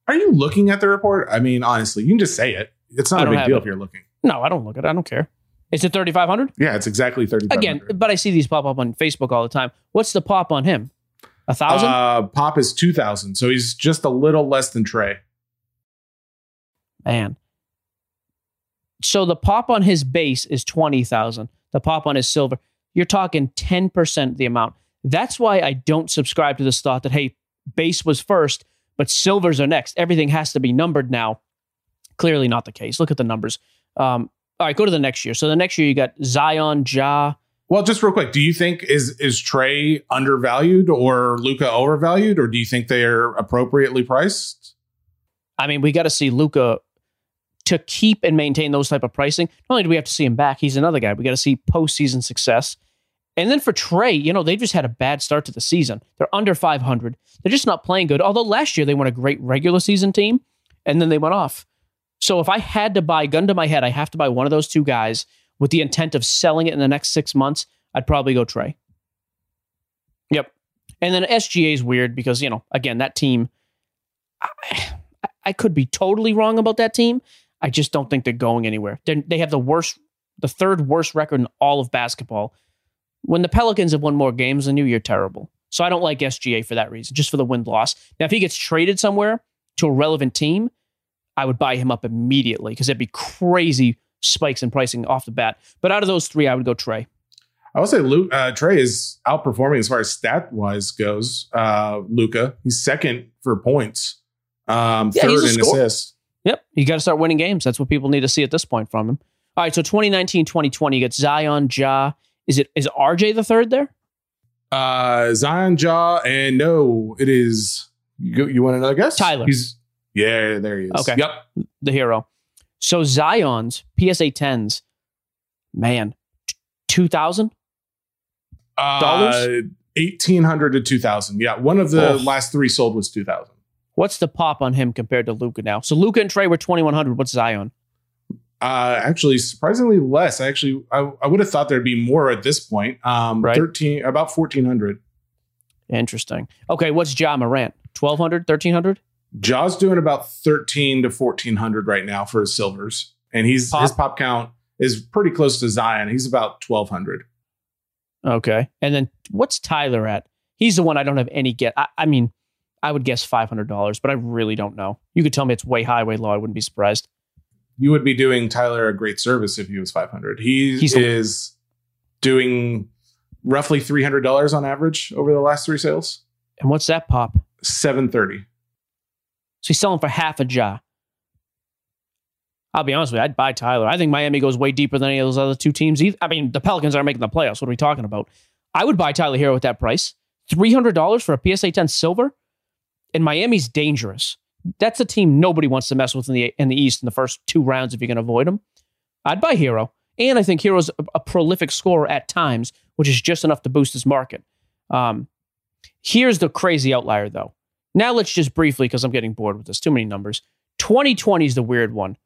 [SPEAKER 2] Are you looking at the report? I mean, honestly, you can just say it. It's not a big deal
[SPEAKER 1] it.
[SPEAKER 2] if you're looking.
[SPEAKER 1] No, I don't look at it. I don't care. Is it thirty five hundred?
[SPEAKER 2] Yeah, it's exactly 30.
[SPEAKER 1] Again, but I see these pop up on Facebook all the time. What's the pop on him? A thousand?
[SPEAKER 2] Uh, Pop is 2,000. So he's just a little less than Trae.
[SPEAKER 1] Man. So the pop on his base is 20,000. The pop on his silver, you're talking 10% the amount. That's why I don't subscribe to this thought that, hey, base was first, but silvers are next. Everything has to be numbered now. Clearly not the case. Look at the numbers. Um, all right, go to the next year. So the next year you got Zion, Ja.
[SPEAKER 2] Well, just real quick, do you think is is Trae undervalued or Luka overvalued, or do you think they are appropriately priced?
[SPEAKER 1] I mean, we got to see Luka to keep and maintain those type of pricing. Not only do we have to see him back, he's another guy. We got to see postseason success. And then for Trae, you know, they've just had a bad start to the season. They're under 500. They're just not playing good. Although last year they won a great regular season team and then they went off. So if I had to buy, gun to my head, I have to buy one of those two guys with the intent of selling it in the next six months, I'd probably go Trae. Yep. And then SGA is weird because, you know, again, that team, I, I could be totally wrong about that team. I just don't think they're going anywhere. They're, they have the worst, the third worst record in all of basketball. When the Pelicans have won more games than you, you're terrible. So I don't like SGA for that reason, just for the win loss. Now, if he gets traded somewhere to a relevant team, I would buy him up immediately because it'd be crazy spikes in pricing off the bat. But out of those three, I would go Trae.
[SPEAKER 2] I would say Luke, uh, Trae is outperforming as far as stat wise goes. Uh, Luka, he's second for points, um,
[SPEAKER 1] Yeah,
[SPEAKER 2] third in
[SPEAKER 1] scorer.
[SPEAKER 2] assists.
[SPEAKER 1] Yep. You got to start winning games. That's what people need to see at this point from him. All right. So 2019, 2020, you get Zion, Ja. Is it is RJ the third there?
[SPEAKER 2] Uh, Zion Ja, and no, it is. You, you want another guess?
[SPEAKER 1] Tyler.
[SPEAKER 2] He's yeah, there he is.
[SPEAKER 1] Okay.
[SPEAKER 2] Yep.
[SPEAKER 1] The hero. So Zion's PSA 10s, man, 2000?
[SPEAKER 2] Uh, eighteen hundred to two thousand. Yeah, one of the
[SPEAKER 1] Oh.
[SPEAKER 2] last three sold was two thousand.
[SPEAKER 1] What's the pop on him compared to Luka now? So Luka and Trae were 2100. What's Zion?
[SPEAKER 2] Uh, actually, surprisingly less. I actually, I, I would have thought there'd be more at this point. Um,
[SPEAKER 1] Right.
[SPEAKER 2] thirteen, about fourteen hundred.
[SPEAKER 1] Interesting. Okay. What's Ja Morant? 1200, 1300?
[SPEAKER 2] Ja's doing about thirteen to fourteen hundred right now for his silvers, and he's
[SPEAKER 1] Pop?
[SPEAKER 2] his pop count is pretty close to Zion. He's about twelve hundred.
[SPEAKER 1] Okay. And then what's Tyler at? He's the one I don't have any get. I, I mean, I would guess $500, but I really don't know. You could tell me it's way high, way low. I wouldn't be surprised.
[SPEAKER 2] You would be doing Tyler a great service if he was five hundred. He
[SPEAKER 1] He's-
[SPEAKER 2] is doing roughly three hundred dollars on average over the last three sales.
[SPEAKER 1] And what's that pop?
[SPEAKER 2] Seven thirty.
[SPEAKER 1] So he's selling for half a Ja. I'll be honest with you, I'd buy Tyler. I think Miami goes way deeper than any of those other two teams. I mean, the Pelicans aren't making the playoffs. What are we talking about? I would buy Tyler Herro at that price. $300 for a PSA 10 silver? And Miami's dangerous. That's a team nobody wants to mess with in the in the East in the first two rounds if you can avoid them. I'd buy Herro. And I think Herro's a, a prolific scorer at times, which is just enough to boost his market. Um, here's the crazy outlier, though. Now let's just briefly, because I'm getting bored with this. Too many numbers. 2020 is the weird one.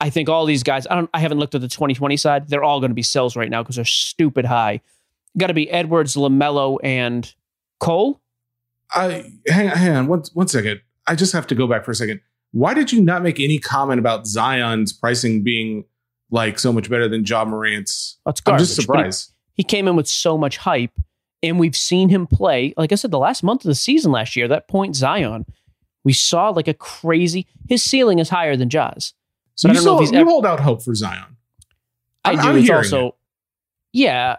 [SPEAKER 1] I think all these guys. I don't. I haven't looked at the 2020 side. They're all going to be sells right now because they're stupid high. Got to be Edwards, LaMelo, and Cole.
[SPEAKER 2] I hang on, hang on one one second. I just have to go back for a second. Why did you not make any comment about Zion's pricing being like so much better than John Morant's?
[SPEAKER 1] That's
[SPEAKER 2] I'm just
[SPEAKER 1] but he-
[SPEAKER 2] surprised.
[SPEAKER 1] He, came in with so much hype, and we've seen him play. Like I said, the last month of the season last year, that point Zion, we saw like a crazy. His ceiling is higher than Ja's.
[SPEAKER 2] So you,
[SPEAKER 1] I don't know if he's
[SPEAKER 2] you
[SPEAKER 1] ever-
[SPEAKER 2] hold out hope for Zion.
[SPEAKER 1] I
[SPEAKER 2] I'm-
[SPEAKER 1] do.
[SPEAKER 2] I'm
[SPEAKER 1] it's also,
[SPEAKER 2] it.
[SPEAKER 1] yeah,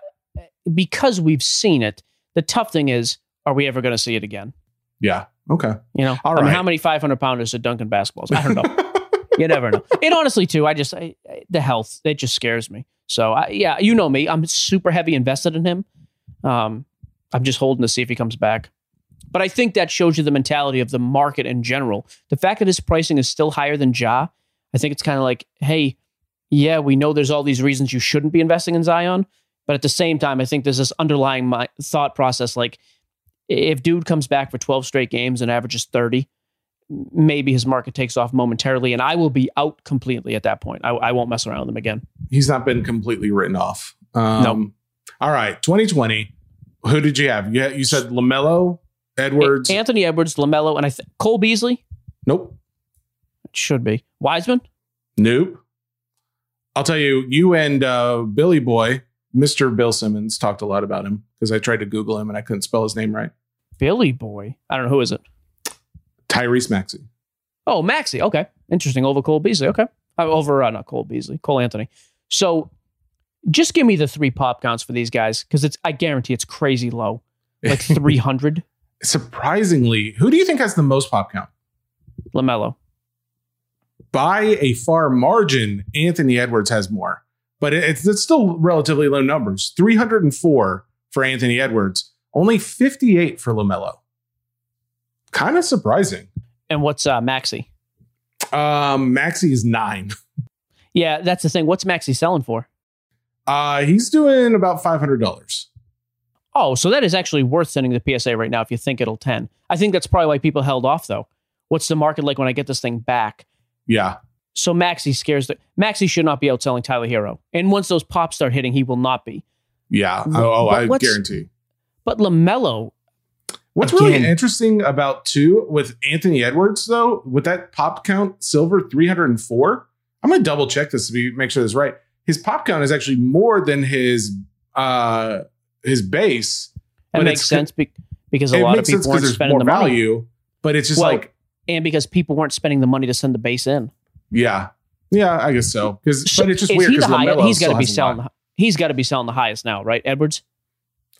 [SPEAKER 1] because we've seen it. The tough thing is, are we ever going to see it again?
[SPEAKER 2] Yeah. Okay.
[SPEAKER 1] You know,
[SPEAKER 2] All
[SPEAKER 1] I mean, how many 500 pounders are dunking basketballs? I don't know. you never know. And honestly, too, I just I, I- the health it just scares me. So I, yeah, you know me. I'm super heavy invested in him. Um, I'm just holding to see if he comes back. But I think that shows you the mentality of the market in general. The fact that his pricing is still higher than Ja, I think it's kind of like, hey, yeah, we know there's all these reasons you shouldn't be investing in Zion, but at the same time, I think there's this underlying my, thought process like if dude comes back for 12 straight games and averages 30, maybe his market takes off momentarily, and I will be out completely at that point. I, I won't mess around with him again.
[SPEAKER 2] He's not been completely written off. Um,
[SPEAKER 1] Nope.
[SPEAKER 2] All right, 2020. Who did you have? You, had, you said LaMelo, Edwards.
[SPEAKER 1] Anthony Edwards, LaMelo, and I th- Cole Beasley
[SPEAKER 2] nope.
[SPEAKER 1] it should be Wiseman.
[SPEAKER 2] Nope. I'll tell you, you and uh, Billy Boy, Mr. Bill Simmons, talked a lot about him because I tried to Google him and I couldn't spell his name right.
[SPEAKER 1] Billy Boy. I don't know who is it.
[SPEAKER 2] Tyrese Maxey.
[SPEAKER 1] Oh, Maxey. Okay, interesting. Over Cole Beasley. Okay, uh, over uh, not Cole Beasley, Cole Anthony. So, just give me the three pop counts for these guys because it's. I guarantee it's crazy low, like three hundred.
[SPEAKER 2] Surprisingly, who do you think has the most pop count?
[SPEAKER 1] LaMelo.
[SPEAKER 2] By a far margin, Anthony Edwards has more, but it's, it's still relatively low numbers 304 for Anthony Edwards, only 58 for LaMelo. Kind of surprising.
[SPEAKER 1] And what's uh, Maxey?
[SPEAKER 2] Um, Maxey is nine.
[SPEAKER 1] Yeah, that's the thing. What's Maxey selling for?
[SPEAKER 2] Uh, he's doing about $500.
[SPEAKER 1] Oh, so that is actually worth sending the PSA right now if you think it'll 10. I think that's probably why people held off though. What's the market like when I get this thing back?
[SPEAKER 2] Yeah.
[SPEAKER 1] So Maxey scares the Maxey should not be outselling Tyler Herro. And once those pops start hitting, he will not be.
[SPEAKER 2] Yeah. Oh, oh,
[SPEAKER 1] But
[SPEAKER 2] I guarantee.
[SPEAKER 1] But LaMelo,
[SPEAKER 2] What's really interesting about two with Anthony Edwards, though, with that pop count silver 304, I'm going to double check this to be, make sure this is right. His pop count is actually more than his uh his base.
[SPEAKER 1] that makes sense be- because a lot of people weren't spending the money.
[SPEAKER 2] value, but it's just
[SPEAKER 1] Well,
[SPEAKER 2] like,
[SPEAKER 1] and because people weren't spending the money to send the base in.
[SPEAKER 2] yeah, yeah, I guess so. Because,
[SPEAKER 1] So
[SPEAKER 2] but it's just weird
[SPEAKER 1] he
[SPEAKER 2] because
[SPEAKER 1] high- he's got to be selling. The, he's got to be selling the highest now, right, Edwards?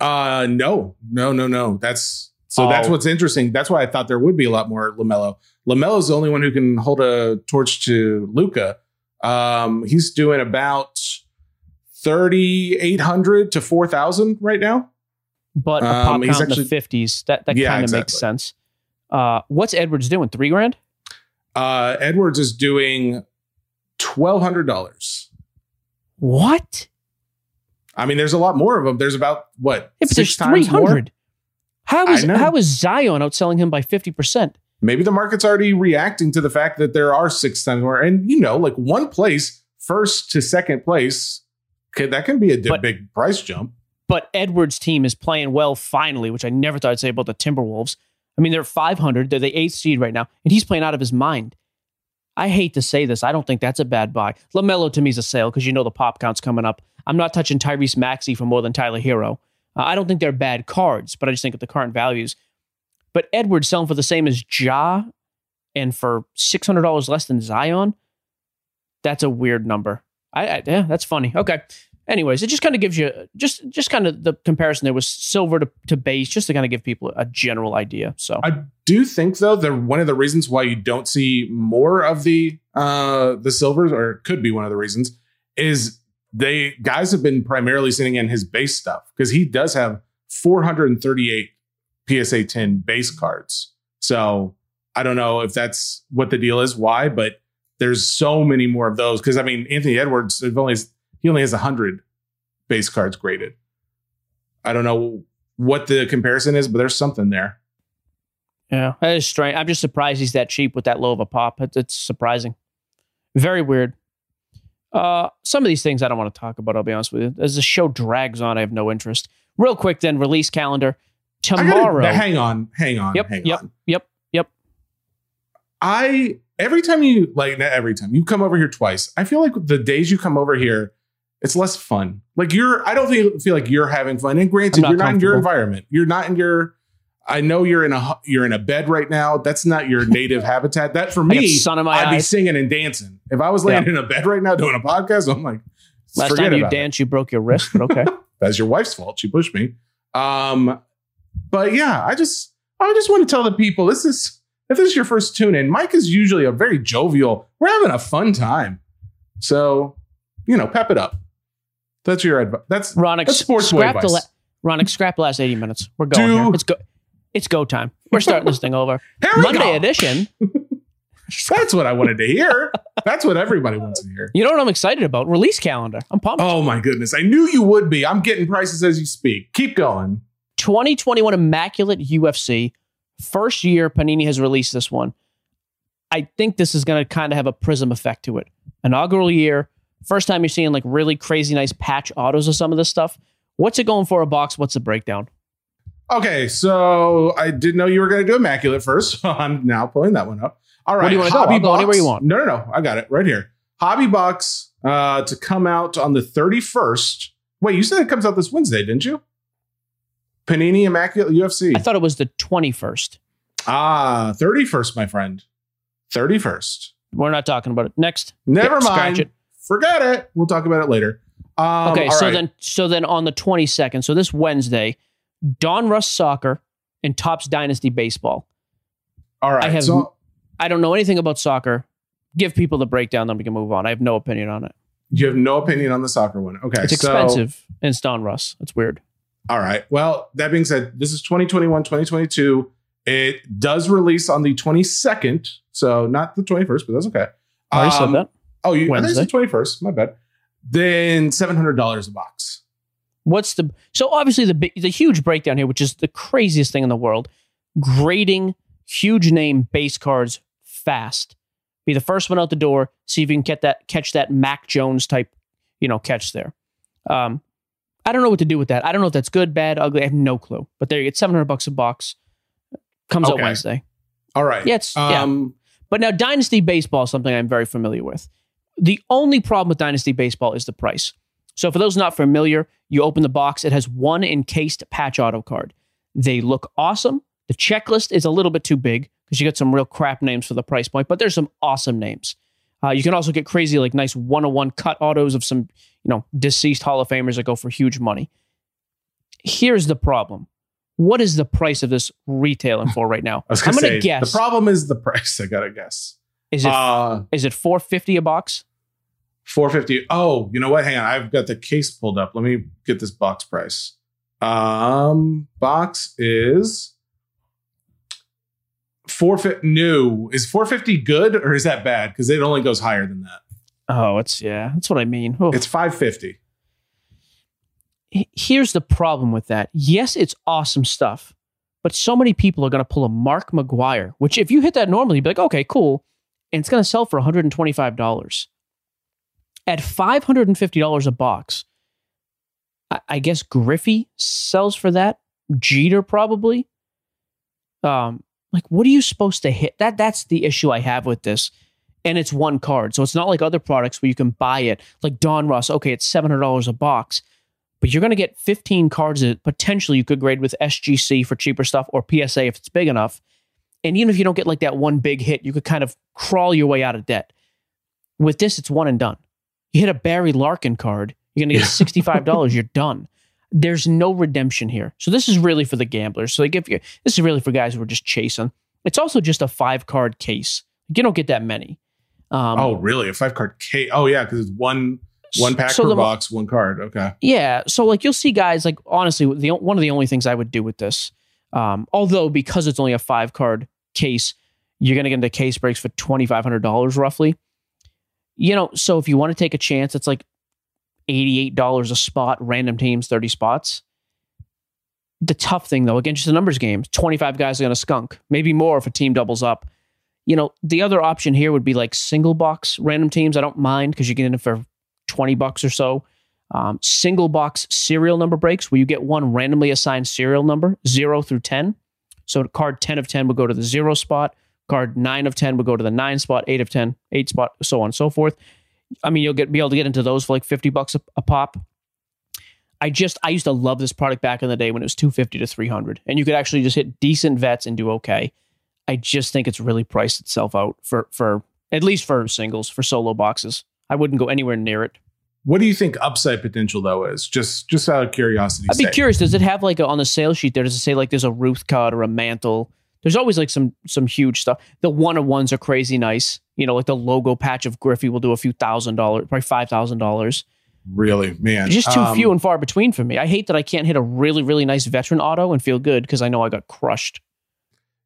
[SPEAKER 2] Uh no, no, no, no. That's so that's
[SPEAKER 1] Oh.
[SPEAKER 2] what's interesting. That's why I thought there would be a lot more LaMelo. LaMelo's the only one who can hold a torch to Luka. Um, he's doing about thirty eight hundred to four thousand right now.
[SPEAKER 1] But a
[SPEAKER 2] Um,
[SPEAKER 1] pop
[SPEAKER 2] he's
[SPEAKER 1] count in
[SPEAKER 2] actually-
[SPEAKER 1] the fifties. That that
[SPEAKER 2] Yeah,
[SPEAKER 1] kind of makes sense. Uh, what's Edwards doing? Three grand?
[SPEAKER 2] Uh, Edwards is doing twelve hundred dollars.
[SPEAKER 1] What?
[SPEAKER 2] I mean, there's a lot more of them. There's about what
[SPEAKER 1] If there's
[SPEAKER 2] six more.
[SPEAKER 1] hundred, how is how is Zion outselling him by fifty percent?
[SPEAKER 2] maybe the market's already reacting to the fact that there are six times more. And you know, like one place, first to second place, okay, that can be a
[SPEAKER 1] But-
[SPEAKER 2] big price jump.
[SPEAKER 1] But Edwards' team is playing well finally, which I never thought I'd say about the Timberwolves. I mean, they're 500. They're the eighth seed right now, and he's playing out of his mind. I hate to say this. I don't think that's a bad buy. LaMelo to me is a sale because you know the pop count's coming up. I'm not touching Tyrese Maxey for more than Tyler Herro. Uh, I don't think they're bad cards, but I just think at the current values. But Edwards selling for the same as Ja and for $600 less than Zion, that's a weird number. I, I yeah, that's funny. Okay. Anyways, it just kind of gives you just just kind of the comparison there was silver to, to base, just to kind of give people a general idea. So
[SPEAKER 2] I do think though that one of the reasons why you don't see more of the uh the silvers, or could be one of the reasons, is they guys have been primarily sitting in his base stuff because he does have 438 PSA 10 base cards. So I don't know if that's what the deal is, why, but there's so many more of those. Because I mean, Anthony Edwards, they've only he only has hundred base cards graded. I don't know what the comparison is, but there's something there.
[SPEAKER 1] yeah, that is strange. I'm just surprised he's that cheap with that low of a pop. It's, it's surprising, very weird. Uh, some of these things I don't want to talk about. I'll be honest with you. As the show drags on, I have no interest. Real quick, then release calendar
[SPEAKER 2] I gotta-
[SPEAKER 1] tomorrow.
[SPEAKER 2] hang on, hang on,
[SPEAKER 1] Yep,
[SPEAKER 2] hang
[SPEAKER 1] yep,
[SPEAKER 2] on.
[SPEAKER 1] yep, yep.
[SPEAKER 2] I every time you like not every time you come over here twice, I feel like the days you come over here, it's less fun. Like you're, I don't feel feel like you're having fun. And granted,
[SPEAKER 1] not
[SPEAKER 2] you're not in your environment. You're not in your. I know you're in a you're in a bed right now. That's not your native habitat. That for me,
[SPEAKER 1] sun in my
[SPEAKER 2] I'd be singing and dancing. If I was laying
[SPEAKER 1] Yeah.
[SPEAKER 2] in a bed right now doing a podcast, I'm like,
[SPEAKER 1] Last
[SPEAKER 2] forget
[SPEAKER 1] time you
[SPEAKER 2] about it.
[SPEAKER 1] danced, you broke your wrist, but okay.
[SPEAKER 2] That's your wife's fault. She pushed me. Um, but yeah, I just I just want to tell the people this is if this is your first tune in, Mike is usually a very jovial. We're having a fun time. So, you know, pep it up. That's your advice. That's
[SPEAKER 1] Ronick,
[SPEAKER 2] That's sports
[SPEAKER 1] scrap the
[SPEAKER 2] advice.
[SPEAKER 1] la- Ronick, scrap the last 80 minutes. We're going
[SPEAKER 2] Do-
[SPEAKER 1] here. It's go. It's go time. We're starting this thing over. Monday
[SPEAKER 2] go.
[SPEAKER 1] edition.
[SPEAKER 2] That's what I wanted to hear. That's what everybody wants to hear.
[SPEAKER 1] You know what I'm excited about? Release calendar. I'm pumped.
[SPEAKER 2] Oh my goodness. I knew you would be. I'm getting prices as you speak. Keep going.
[SPEAKER 1] 2021 Immaculate UFC. First year Panini has released this one. I think this is going to kind of have a prism effect to it. Inaugural year, first time you're seeing like really crazy nice patch autos of some of this stuff. What's it going for a box? What's the breakdown?
[SPEAKER 2] Okay, so I didn't know you were going to do immaculate first. So I'm now pulling that one up. All right,
[SPEAKER 1] What do you wanna do? I'll go anywhere you want.
[SPEAKER 2] No, no, no. I got it right here. Hobby box uh, to come out on the 31st. Wait, you said it comes out this Wednesday, didn't you? Panini Immaculate UFC.
[SPEAKER 1] I thought it was the 21st.
[SPEAKER 2] ah, 31st, my friend. 31st.
[SPEAKER 1] We're not talking about it. Next.
[SPEAKER 2] Never
[SPEAKER 1] Yeah,
[SPEAKER 2] mind.
[SPEAKER 1] it.
[SPEAKER 2] Forget it. We'll talk about it later. Um,
[SPEAKER 1] Okay, so
[SPEAKER 2] right.
[SPEAKER 1] then so then on the 22nd, so this Wednesday, Donruss Soccer and Topps Dynasty Baseball.
[SPEAKER 2] all right.
[SPEAKER 1] I have
[SPEAKER 2] so
[SPEAKER 1] I don't know anything about soccer. Give people the breakdown, then we can move on. I have no opinion on it.
[SPEAKER 2] you have no opinion on the soccer one. Okay.
[SPEAKER 1] It's
[SPEAKER 2] so-
[SPEAKER 1] expensive and it's Donruss. It's weird.
[SPEAKER 2] All right. Well, that being said, this is 2021, 2022. It does release on the 22nd. So not the 21st, but that's okay.
[SPEAKER 1] I
[SPEAKER 2] Um,
[SPEAKER 1] said that.
[SPEAKER 2] Oh, you I think it's the 21st. My bad. Then $700 a box.
[SPEAKER 1] What's the so obviously the big, the huge breakdown here, which is the craziest thing in the world, grading huge name base cards fast. Be the first one out the door. See if you can get that catch that Mac Jones type, you know, catch there. Um, I don't know what to do with that. I don't know if that's good, bad, ugly. I have no clue. But there you get seven hundred bucks a box. Comes out Wednesday.
[SPEAKER 2] All right.
[SPEAKER 1] Yeah, it's- yeah.
[SPEAKER 2] um,
[SPEAKER 1] But now Dynasty Baseball is something I'm very familiar with. The only problem with Dynasty Baseball is the price. So for those not familiar, you open the box, it has one encased patch auto card. They look awesome. The checklist is a little bit too big because you get some real crap names for the price point, but there's some awesome names. Uh, you can also get crazy, like nice one-on-one cut autos of some, you know, deceased Hall of Famers that go for huge money. Here's the problem. What is the price of this retailing for right now?
[SPEAKER 2] I
[SPEAKER 1] I'm
[SPEAKER 2] going to
[SPEAKER 1] guess.
[SPEAKER 2] the problem is the price. I got to guess.
[SPEAKER 1] Is it
[SPEAKER 2] Uh,
[SPEAKER 1] is it 450 a box?
[SPEAKER 2] 450 Oh, you know what? Hang on. I've got the case pulled up. Let me get this box price. Um, box is 450 new. Is 450 good or is that bad? Because it only goes higher than that.
[SPEAKER 1] Oh, it's yeah, that's what I mean. Oh.
[SPEAKER 2] It's 550.
[SPEAKER 1] Here's the problem with that. Yes, it's awesome stuff, but so many people are going to pull a Mark McGwire, which if you hit that normally, you'd be like, okay, cool, and it's going to sell for 125 dollars. At 550 dollars a box, I, I guess Griffey sells for that. Jeter probably. Um, like, what are you supposed to hit? That that's the issue I have with this. And it's one card. So it's not like other products where you can buy it. Like Donruss, okay, it's seven hundred dollars a box, but you're going to get fifteen cards that potentially you could grade with SGC for cheaper stuff or PSA if it's big enough. And even if you don't get like that one big hit, you could kind of crawl your way out of debt. With this, it's one and done. You hit a Barry Larkin card, you're going to get sixty five dollars. you're done. There's no redemption here. So this is really for the gamblers. So they give you this is really for guys who are just chasing. It's also just a five card case. You don't get that many. Um,
[SPEAKER 2] oh, really? A five card K? Oh, yeah, because it's one one pack
[SPEAKER 1] So
[SPEAKER 2] per
[SPEAKER 1] the-
[SPEAKER 2] box, one card. Okay.
[SPEAKER 1] Yeah, so like you'll see guys like honestly, the one of the only things I would do with this, um, although because it's only a five card case, you're gonna get into case breaks for twenty five hundred dollars roughly. You know, so if you want to take a chance, it's like eighty eight dollars a spot, random teams, thirty spots. The tough thing though, again, just a numbers game. Twenty five guys are gonna skunk, maybe more if a team doubles up. You know, the other option here would be like single box random teams. I don't mind because you get in for twenty bucks or so um, single box serial number breaks where you get one randomly assigned serial number, zero through 10. So card 10 of 10 would go to the zero spot, card 9 of 10 would go to the nine spot, 8 of 10, 8 spot, so on and so forth. I mean, you'll get be able to get into those for like 50 bucks a, a pop. I just, I used to love this product back in the day when it was 250 to 300 and you could actually just hit decent vets and do okay. I just think it's really priced itself out for, for at least for singles, for solo boxes. I wouldn't go anywhere near it.
[SPEAKER 2] What do you think upside potential though is? Just just out of curiosity.
[SPEAKER 1] I'd be
[SPEAKER 2] sake.
[SPEAKER 1] curious. Does it have like a, on the sales sheet there? Does it say like there's a Ruth cut or a mantle? There's always like some some huge stuff. The one of ones are crazy nice. You know, like the logo patch of Griffey will do a few thousand dollars, probably five thousand dollars.
[SPEAKER 2] Really, man.
[SPEAKER 1] Just too
[SPEAKER 2] Um,
[SPEAKER 1] few and far between for me. I hate that I can't hit a really really nice veteran auto and feel good because I know I got crushed.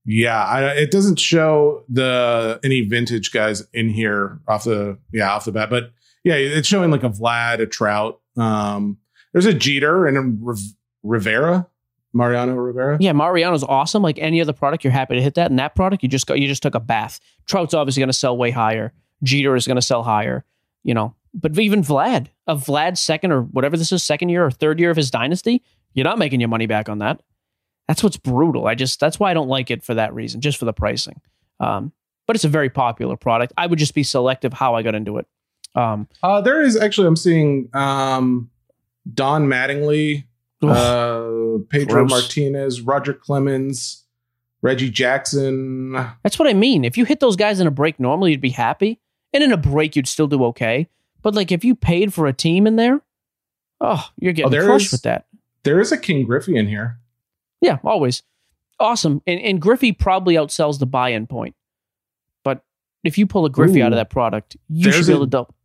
[SPEAKER 2] Yeah, I, it doesn't show the any vintage guys in here off the yeah off the bat, but yeah, it's showing like a Vlad, a Trout. Um, there's a Jeter and a Riv- Rivera, Mariano Rivera.
[SPEAKER 1] Yeah, Mariano's awesome. Like any other product, you're happy to hit that. And that product, you just got you just took a bath. Trout's obviously going to sell way higher. Jeter is going to sell higher. You know, but even Vlad, a Vlad second or whatever this is, second year or third year of his dynasty, you're not making your money back on that. That's what's brutal. I just that's why I don't like it for that reason, just for the pricing. Um, but it's a very popular product. I would just be selective how I got into it. Um,
[SPEAKER 2] Uh, there is actually I'm seeing um, Don Mattingly, uh, Pedro
[SPEAKER 1] Gross.
[SPEAKER 2] Martinez, Roger Clemens, Reggie Jackson.
[SPEAKER 1] That's what I mean. If you hit those guys in a break normally, you'd be happy. And in a break, you'd still do okay. But like if you paid for a team in there, oh, you're getting
[SPEAKER 2] there
[SPEAKER 1] crushed
[SPEAKER 2] is-
[SPEAKER 1] with that.
[SPEAKER 2] There is a King Griffey in here.
[SPEAKER 1] Yeah, always. Awesome. And, and Griffey probably outsells the buy in point. But if you pull a Griffey out of that product, you
[SPEAKER 2] There's
[SPEAKER 1] should be able to double.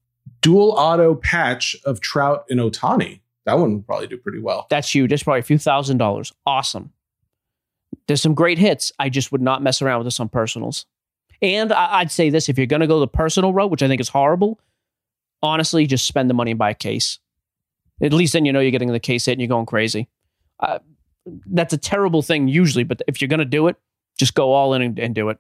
[SPEAKER 2] Dual auto patch of Trout and Ohtani. That one would probably do pretty well.
[SPEAKER 1] That's huge. That's probably a few thousand dollars. Awesome. There's some great hits. I just would not mess around with this on personals. And I, I'd say this if you're going to go the personal route, which I think is horrible, honestly, just spend the money and buy a case. At least then you know you're getting the case hit and you're going crazy. Uh, that's a terrible thing usually, but if you're going to do it, just go all in and, and do it.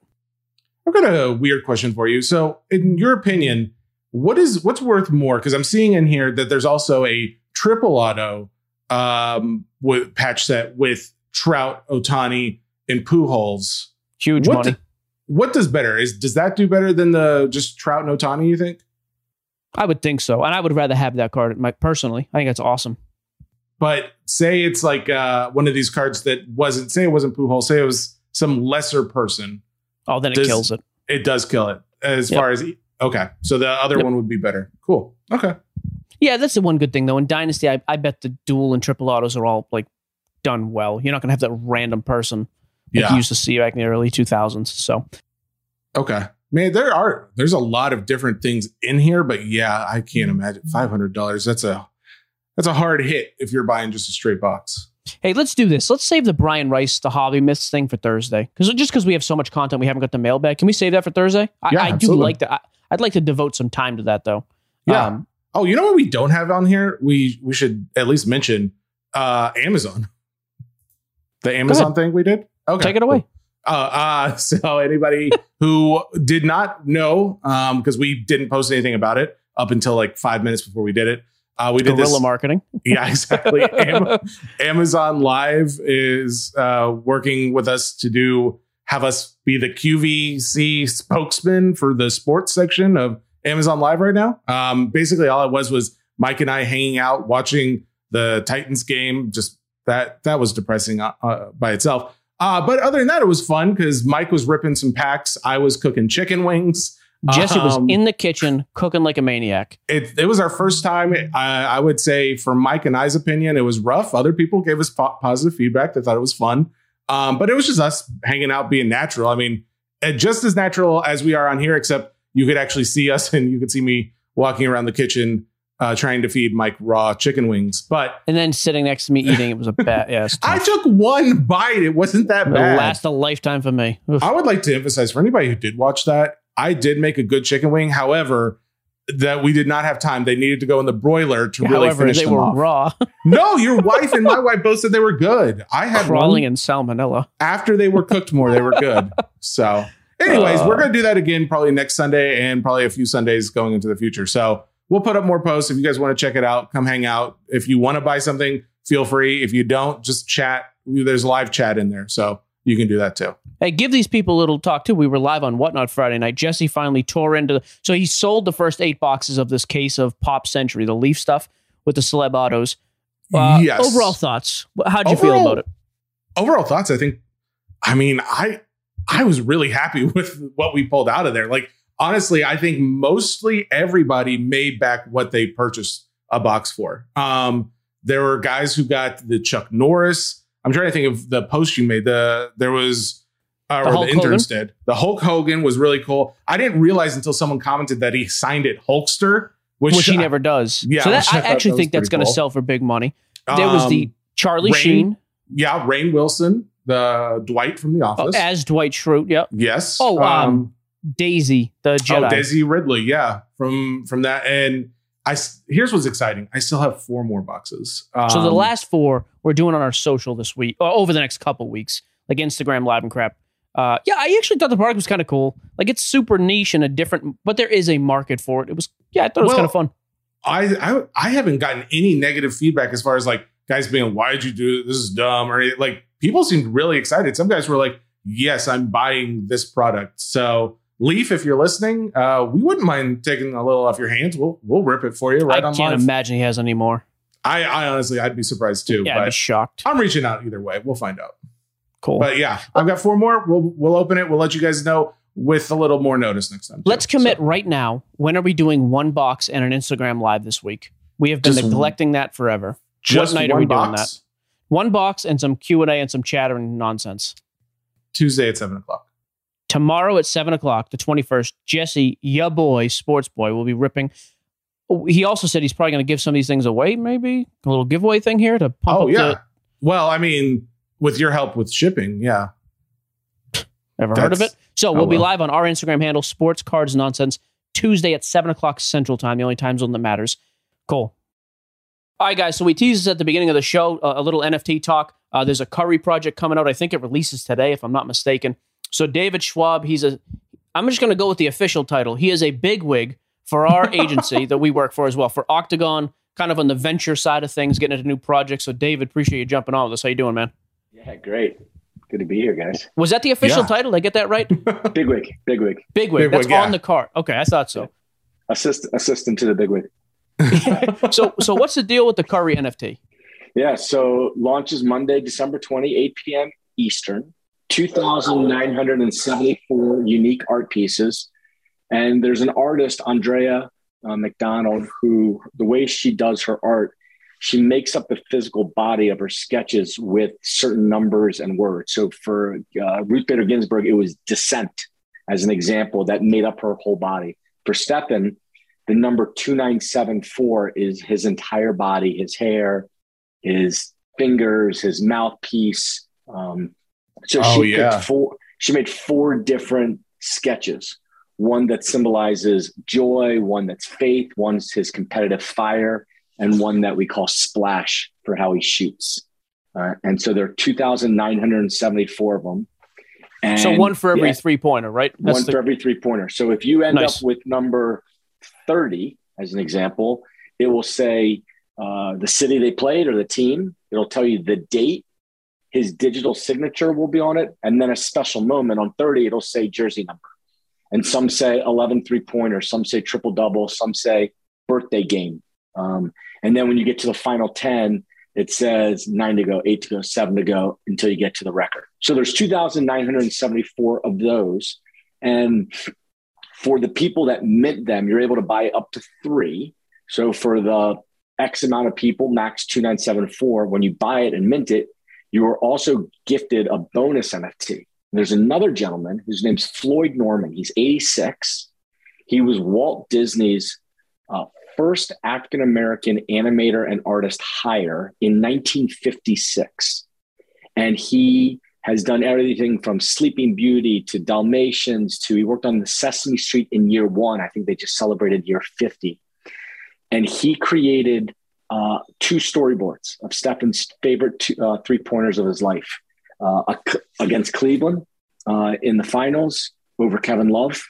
[SPEAKER 2] I've got a weird question for you. So, in your opinion, what is what's worth more? Because I'm seeing in here that there's also a triple auto um, with patch set with Trout, Ohtani, and Pujols.
[SPEAKER 1] Huge
[SPEAKER 2] what
[SPEAKER 1] money.
[SPEAKER 2] do- what does better? Is does that do better than the just Trout and Ohtani? You think?
[SPEAKER 1] I would think so. And I would rather have that card my, personally. I think that's awesome.
[SPEAKER 2] But say it's like uh, one of these cards that wasn't. Say it wasn't Pujols. Say it was some lesser person.
[SPEAKER 1] Oh, then it
[SPEAKER 2] Does-
[SPEAKER 1] kills it.
[SPEAKER 2] It does kill it. As
[SPEAKER 1] Yep.
[SPEAKER 2] far as okay, so the other
[SPEAKER 1] Yep.
[SPEAKER 2] one would be better. Cool. Okay.
[SPEAKER 1] Yeah, that's the one good thing though. In Dynasty, I, I bet the dual and triple autos are all like done well. You're not gonna have that random person like
[SPEAKER 2] Yeah.
[SPEAKER 1] you used to see back in the early 2000s. So
[SPEAKER 2] Okay. Man, there are there's a lot of different things in here, but yeah, I can't imagine five hundred dollars. That's a that's a hard hit if you're buying just a straight box.
[SPEAKER 1] hey, let's do this. Let's save the Brian Rice, the hobby myths thing for Thursday. Because just because we have so much content, we haven't got the mailbag. Can we save that for Thursday? I,
[SPEAKER 2] Yeah,
[SPEAKER 1] I do like that. I, I'd like to devote some time to that though.
[SPEAKER 2] Yeah.
[SPEAKER 1] Um,
[SPEAKER 2] Oh, you know what we don't have on here? We we should at least mention uh Amazon. The Amazon thing we did? Okay.
[SPEAKER 1] Take it away.
[SPEAKER 2] cool. Uh, uh so anybody who did not know, um, because we didn't post anything about it up until like five minutes before we did it. Uh, we did
[SPEAKER 1] guerrilla marketing.
[SPEAKER 2] Yeah, exactly. Am- Amazon Live is uh, working with us to do have us be the QVC spokesman for the sports section of Amazon Live right now. Um, basically, all it was was Mike and I hanging out watching the Titans game. Just that that was depressing uh, uh, by itself. Uh, but other than that, it was fun because Mike was ripping some packs. I was cooking chicken wings.
[SPEAKER 1] Jesse was
[SPEAKER 2] Um,
[SPEAKER 1] in the kitchen cooking like a maniac.
[SPEAKER 2] it, it was our first time. I, I would say, for Mike and I's opinion, it was rough. Other people gave us po- positive feedback. They thought it was fun. Um, but it was just us hanging out, being natural. I mean, uh, just as natural as we are on here, except you could actually see us and you could see me walking around the kitchen uh, trying to feed Mike raw chicken wings. But
[SPEAKER 1] And then sitting next to me eating, it was a bad. Yeah,
[SPEAKER 2] I took one bite. It wasn't that
[SPEAKER 1] It'll
[SPEAKER 2] bad.
[SPEAKER 1] last a lifetime for me. Oof.
[SPEAKER 2] I would like to emphasize for anybody who did watch that, I did make a good chicken wing. However, that we did not have time. They needed to go in the broiler to really
[SPEAKER 1] However,
[SPEAKER 2] finish
[SPEAKER 1] they
[SPEAKER 2] them
[SPEAKER 1] were
[SPEAKER 2] off.
[SPEAKER 1] raw,
[SPEAKER 2] No, your wife and my wife both said they were good. I had
[SPEAKER 1] crawling in salmonella.
[SPEAKER 2] after they were cooked more. They were good. So, anyways,
[SPEAKER 1] Uh.
[SPEAKER 2] we're gonna do that again probably next Sunday and probably a few Sundays going into the future. So we'll put up more posts if you guys want to check it out. Come hang out. If you want to buy something, feel free. If you don't, just chat. There's live chat in there, so you can do that too.
[SPEAKER 1] Hey, give these people a little talk too. We were live on Whatnot Friday night. Jesse finally tore into the. So he sold the first eight boxes of this case of Pop Century, the Leaf stuff with the celeb autos. Uh,
[SPEAKER 2] Yes.
[SPEAKER 1] Overall thoughts. How'd you feel about it?
[SPEAKER 2] overall thoughts i think i mean i i was really happy with what we pulled out of there like honestly i think mostly everybody made back what they purchased a box for um there were guys who got the chuck norris i'm trying to think of the post you made the there was uh,
[SPEAKER 1] The
[SPEAKER 2] or
[SPEAKER 1] Hulk
[SPEAKER 2] the interns did the hulk hogan was really cool i didn't realize until someone commented that he signed it hulkster which,
[SPEAKER 1] Which, he never does.
[SPEAKER 2] yeah,
[SPEAKER 1] So that,
[SPEAKER 2] I
[SPEAKER 1] I actually
[SPEAKER 2] that
[SPEAKER 1] think that's going to
[SPEAKER 2] cool.
[SPEAKER 1] sell for big money. There was the
[SPEAKER 2] Um,
[SPEAKER 1] Charlie
[SPEAKER 2] Rain-
[SPEAKER 1] Sheen.
[SPEAKER 2] yeah Rainn Wilson the Dwight from The
[SPEAKER 1] Oh,
[SPEAKER 2] Office.
[SPEAKER 1] as Dwight Schrute. Yep.
[SPEAKER 2] yes.
[SPEAKER 1] Oh, um, Daisy, the Jedi.
[SPEAKER 2] oh, Daisy Ridley, yeah, from from that. And I here's what's exciting. I still have four more boxes.
[SPEAKER 1] so the
[SPEAKER 2] Um,
[SPEAKER 1] last four we're doing on our social this week, or over the next couple weeks, like Instagram Live and crap. Uh, yeah, I actually thought the product was kind of cool. Like it's super niche and a different, but there is a market for it. It was, yeah, I thought it was
[SPEAKER 2] Well,
[SPEAKER 1] kind of fun.
[SPEAKER 2] I, I I haven't gotten any negative feedback as far as like guys being, why did you do it? This is dumb. Or like people seemed really excited. Some guys were like, yes, I'm buying this product. So Leaf, if you're listening, uh, we wouldn't mind taking a little off your hands. We'll we'll rip it for you right
[SPEAKER 1] I
[SPEAKER 2] on
[SPEAKER 1] can't
[SPEAKER 2] live.
[SPEAKER 1] imagine he has any more.
[SPEAKER 2] I, I honestly, I'd be surprised too.
[SPEAKER 1] Yeah, I'd be shocked.
[SPEAKER 2] I'm reaching out either way. We'll find out.
[SPEAKER 1] Cool.
[SPEAKER 2] But yeah, I've got four more. We'll we'll open it. We'll let you guys know with a little more notice next time. too.
[SPEAKER 1] Let's commit
[SPEAKER 2] So,
[SPEAKER 1] right now. When are we doing one box and an Instagram live this week? We have been
[SPEAKER 2] Just-
[SPEAKER 1] neglecting that forever.
[SPEAKER 2] just
[SPEAKER 1] what night are
[SPEAKER 2] one
[SPEAKER 1] we doing
[SPEAKER 2] box,
[SPEAKER 1] that? One box and some Q and A and some chatter and nonsense.
[SPEAKER 2] Tuesday at seven o'clock.
[SPEAKER 1] Tomorrow at seven o'clock, the twenty first, Jesse, ya boy, sports boy, will be ripping. He also said he's probably going to give some of these things away. Maybe a little giveaway thing here to pump
[SPEAKER 2] Oh
[SPEAKER 1] up
[SPEAKER 2] yeah.
[SPEAKER 1] the.
[SPEAKER 2] well, I mean, with your help with shipping, yeah.
[SPEAKER 1] Ever heard of it? So
[SPEAKER 2] oh,
[SPEAKER 1] we'll be
[SPEAKER 2] well.
[SPEAKER 1] live on our Instagram handle, Sports Cards Nonsense, Tuesday at seven o'clock Central Time, the only time zone that matters. Cool. All right, guys. So we teased this at the beginning of the show uh, a little NFT talk. Uh, there's a Curry project coming out. I think it releases today, if I'm not mistaken. So David Schwab, he's a. I'm just going to go with the official title. He is a bigwig for our agency that we work for as well for Octagon, kind of on the venture side of things, getting into new projects. So David, appreciate you jumping on with us. How you doing, man?
[SPEAKER 3] Yeah, great. Good to be here, guys.
[SPEAKER 1] Was that the official
[SPEAKER 2] Yeah.
[SPEAKER 1] title? Did I get that right?
[SPEAKER 3] Bigwig, bigwig,
[SPEAKER 1] Bigwig.
[SPEAKER 2] Bigwig,
[SPEAKER 1] That's
[SPEAKER 2] yeah.
[SPEAKER 1] on the card. Okay, I thought so.
[SPEAKER 3] assist, assistant to the bigwig.
[SPEAKER 1] so so what's the deal with the Curry NFT?
[SPEAKER 3] Yeah, so launches Monday, December 20, 8 p.m. Eastern. 2,974 unique art pieces. And there's an artist, Andrea uh, McDonald, who the way she does her art, she makes up the physical body of her sketches with certain numbers and words. So for uh, Ruth Bader Ginsburg, it was dissent as an example that made up her whole body. For Stephen, the number 2974 is his entire body, his hair, his fingers, his mouthpiece. Um, so
[SPEAKER 2] Oh,
[SPEAKER 3] she
[SPEAKER 2] yeah.
[SPEAKER 3] four. She made four different sketches. One that symbolizes joy, one that's faith, one's his competitive fire, and one that we call splash for how he shoots. Uh, and so there are 2,974 of them. And
[SPEAKER 1] so one for every
[SPEAKER 3] yeah,
[SPEAKER 1] three pointer, right?
[SPEAKER 3] one
[SPEAKER 1] the-
[SPEAKER 3] for every three pointer. So if you end
[SPEAKER 1] Nice.
[SPEAKER 3] up with number 30 as an example, it will say uh, the city they played or the team. It'll tell you the date. His digital signature will be on it. And then a special moment on 30, it'll say jersey number. And some say 11 three pointers, some say triple double, some say birthday game. Um, and then when you get to the final 10, it says nine to go, eight to go, seven to go until you get to the record. So there's 2,974 of those. And for the people that mint them, you're able to buy up to three. So for the X amount of people, max 2974, when you buy it and mint it, you are also gifted a bonus NFT. There's another gentleman whose name's Floyd Norman. He's 86. He was Walt Disney's uh, first African American animator and artist hire in 1956. And he has done everything from Sleeping Beauty to Dalmatians to he worked on the Sesame Street in year one. I think they just celebrated year 50. And he created uh, two storyboards of Stephen's favorite two, uh, three pointers of his life uh, against Cleveland uh, in the finals over Kevin Love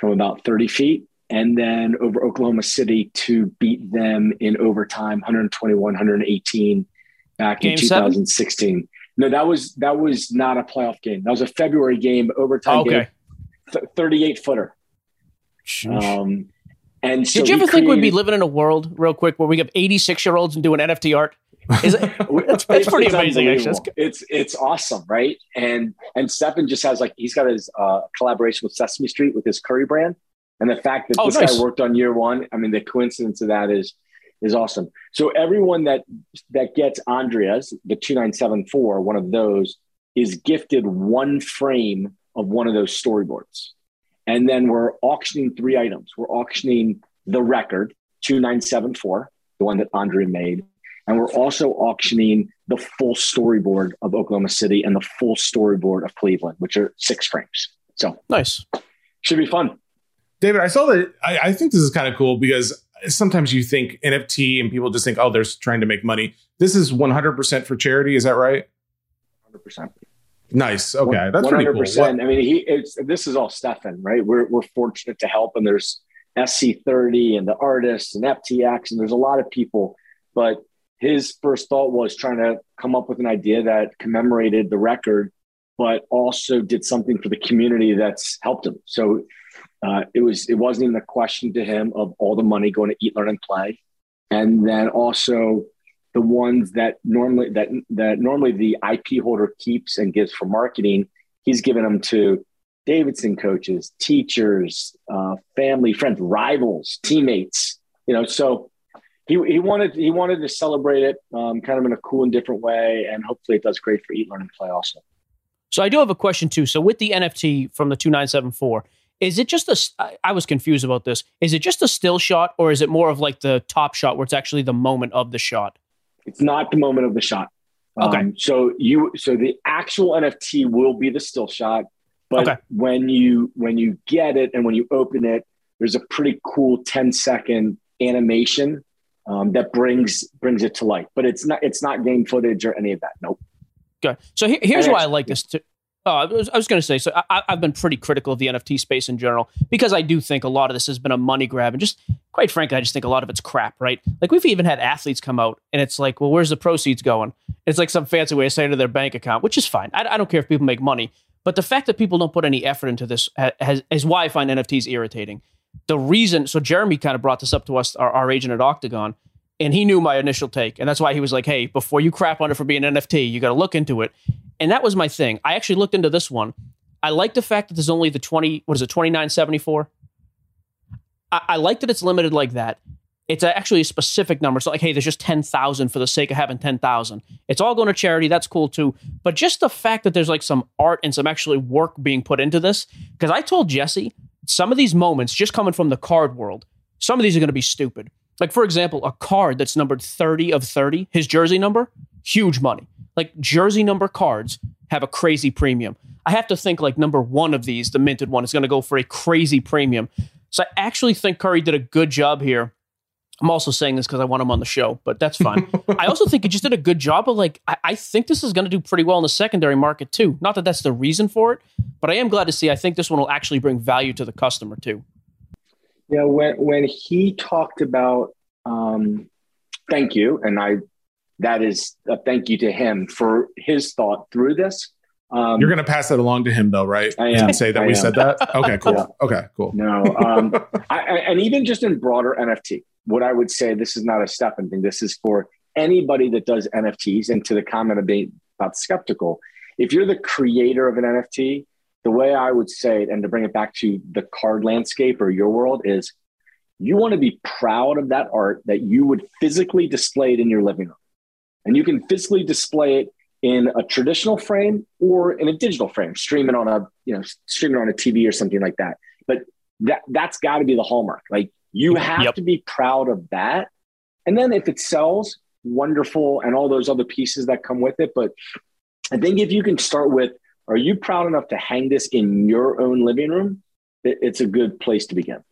[SPEAKER 3] from about 30 feet, and then over Oklahoma City to beat them in overtime 121 118 back
[SPEAKER 1] Game
[SPEAKER 3] in
[SPEAKER 1] seven?
[SPEAKER 3] 2016. No, that was that was not a playoff game. That was a February game, overtime
[SPEAKER 1] Okay.
[SPEAKER 3] game, 38 footer. Um, and so
[SPEAKER 1] Did you ever think we'd be living in a world, real quick, where we have 86 year olds and doing NFT art? Is it? That's, that's
[SPEAKER 3] It's-
[SPEAKER 1] pretty amazing, actually.
[SPEAKER 3] It's it's awesome, right? And and Stephen just has like he's got his uh, collaboration with Sesame Street with his curry brand, and the fact that
[SPEAKER 1] Oh,
[SPEAKER 3] this
[SPEAKER 1] nice.
[SPEAKER 3] guy worked on year one, I mean, the coincidence of that is is awesome. So everyone that that gets Andrea's the two nine seven four, one of those, is gifted one frame of one of those storyboards, and then we're auctioning three items. We're auctioning the record two nine seven four, the one that Andrea made. And we're also auctioning the full storyboard of Oklahoma City and the full storyboard of Cleveland, which are six frames. So
[SPEAKER 1] nice.
[SPEAKER 3] Should be fun.
[SPEAKER 2] David, I saw that. I, I think this is kind of cool because sometimes you think NFT and people just think, oh, they're trying to make money. This is 100% for charity. Is that right?
[SPEAKER 3] 100%.
[SPEAKER 2] Nice. Okay. That's 100%. pretty cool. What?
[SPEAKER 3] I mean, he, it's, this is all Stephen, right? We're, we're fortunate to help. And there's SC30 and the artists and FTX, and there's a lot of people. But his first thought was trying to come up with an idea that commemorated the record, but also did something for the community that's helped him. So uh, it was it wasn't even a question to him of all the money going to eat, learn, and play, and then also the ones that normally that that normally the IP holder keeps and gives for marketing. He's given them to Davidson coaches, teachers, uh, family, friends, rivals, teammates. You know, so he, he wanted he wanted to celebrate it um, kind of in a cool and different way, and hopefully it does great for Eat, Learn, and Play also.
[SPEAKER 1] So I do have a question too. So with the NFT from the two nine seven four, is it just a? I was confused about this. Is it just a still shot, or is it more of like the top shot where it's actually the moment of the shot?
[SPEAKER 3] It's not the moment of the shot. Okay. Um, so you so the actual NFT will be the still shot, but okay. when you when you get it and when you open it, there's a pretty cool 10 second animation um, that brings brings it to life. But it's not it's not game footage or any of that. Nope.
[SPEAKER 1] Okay. So here's and why I like this. Too. Oh, I was, was going to say, so I, have been pretty critical of the NFT space in general because I do think a lot of this has been a money grab. And just quite frankly, I just think a lot of it's crap, right? Like we've even had athletes come out and it's like, well, where's the proceeds going? It's like some fancy way of saying to their bank account, which is fine. I, I don't care if people make money. But the fact that people don't put any effort into this has, is why I find NFTs irritating. The reason, so Jeremy kind of brought this up to us, our, our agent at Octagon, and he knew my initial take. And that's why he was like, hey, before you crap on it for being an NFT, you got to look into it. And that was my thing. I actually looked into this one. I like the fact that there's only the 20, what is it, 2974? I, I like that it's limited like that. It's actually a specific number. So like, hey, there's just 10,000 for the sake of having 10,000. It's all going to charity. That's cool too. But just the fact that there's like some art and some actually work being put into this, because I told Jesse, some of these moments just coming from the card world, some of these are going to be stupid. Like, for example, a card that's numbered 30 of 30, his jersey number, huge money. Like, jersey number cards have a crazy premium. I have to think like number one of these, the minted one, is going to go for a crazy premium. So I actually think Curry did a good job here. I'm also saying this because I want him on the show, but that's fine. I also think he just did a good job of like, I, I think this is going to do pretty well in the secondary market too. Not that that's the reason for it, but I am glad to see I think this one will actually bring value to the customer too.
[SPEAKER 3] Yeah, when when he talked about um, thank you, and I that is a thank you to him for his thought through this.
[SPEAKER 2] Um, You're going to pass that along to him, though, right?
[SPEAKER 3] I am.
[SPEAKER 2] say that
[SPEAKER 3] I
[SPEAKER 2] we
[SPEAKER 3] am.
[SPEAKER 2] said that. Okay, cool. Yeah. Okay, cool.
[SPEAKER 3] No, um, I, and even just in broader NFT, what I would say, this is not a Stephen thing. This is for anybody that does NFTs. And to the comment about skeptical, if you're the creator of an NFT, the way I would say it, and to bring it back to the card landscape or your world, is you want to be proud of that art that you would physically display it in your living room. And you can physically display it in a traditional frame or in a digital frame, stream it on a, you know, stream it on a TV or something like that. But that that's got to be the hallmark. Like you have yep. to be proud of that. And then if it sells, wonderful, and all those other pieces that come with it. But I think if you can start with, are you proud enough to hang this in your own living room? it's a good place to begin.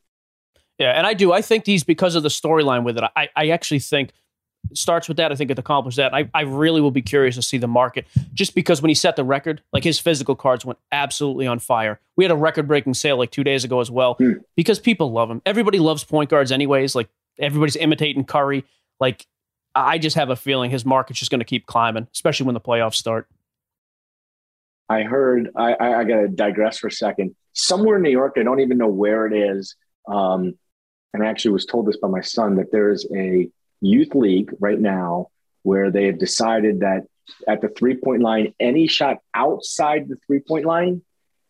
[SPEAKER 1] Yeah, and I do. I think these because of the storyline with it. I, I actually think starts with that. I think it accomplished that. I, I really will be curious to see the market just because when he set the record, like his physical cards went absolutely on fire. We had a record breaking sale like two days ago as well mm. because people love him. Everybody loves point guards, anyways. Like everybody's imitating Curry. Like I just have a feeling his market's just going to keep climbing, especially when the playoffs start.
[SPEAKER 3] I heard, I, I, I got to digress for a second. Somewhere in New York, I don't even know where it is. Um, and I actually was told this by my son that there is a youth league right now where they have decided that at the three point line, any shot outside the three point line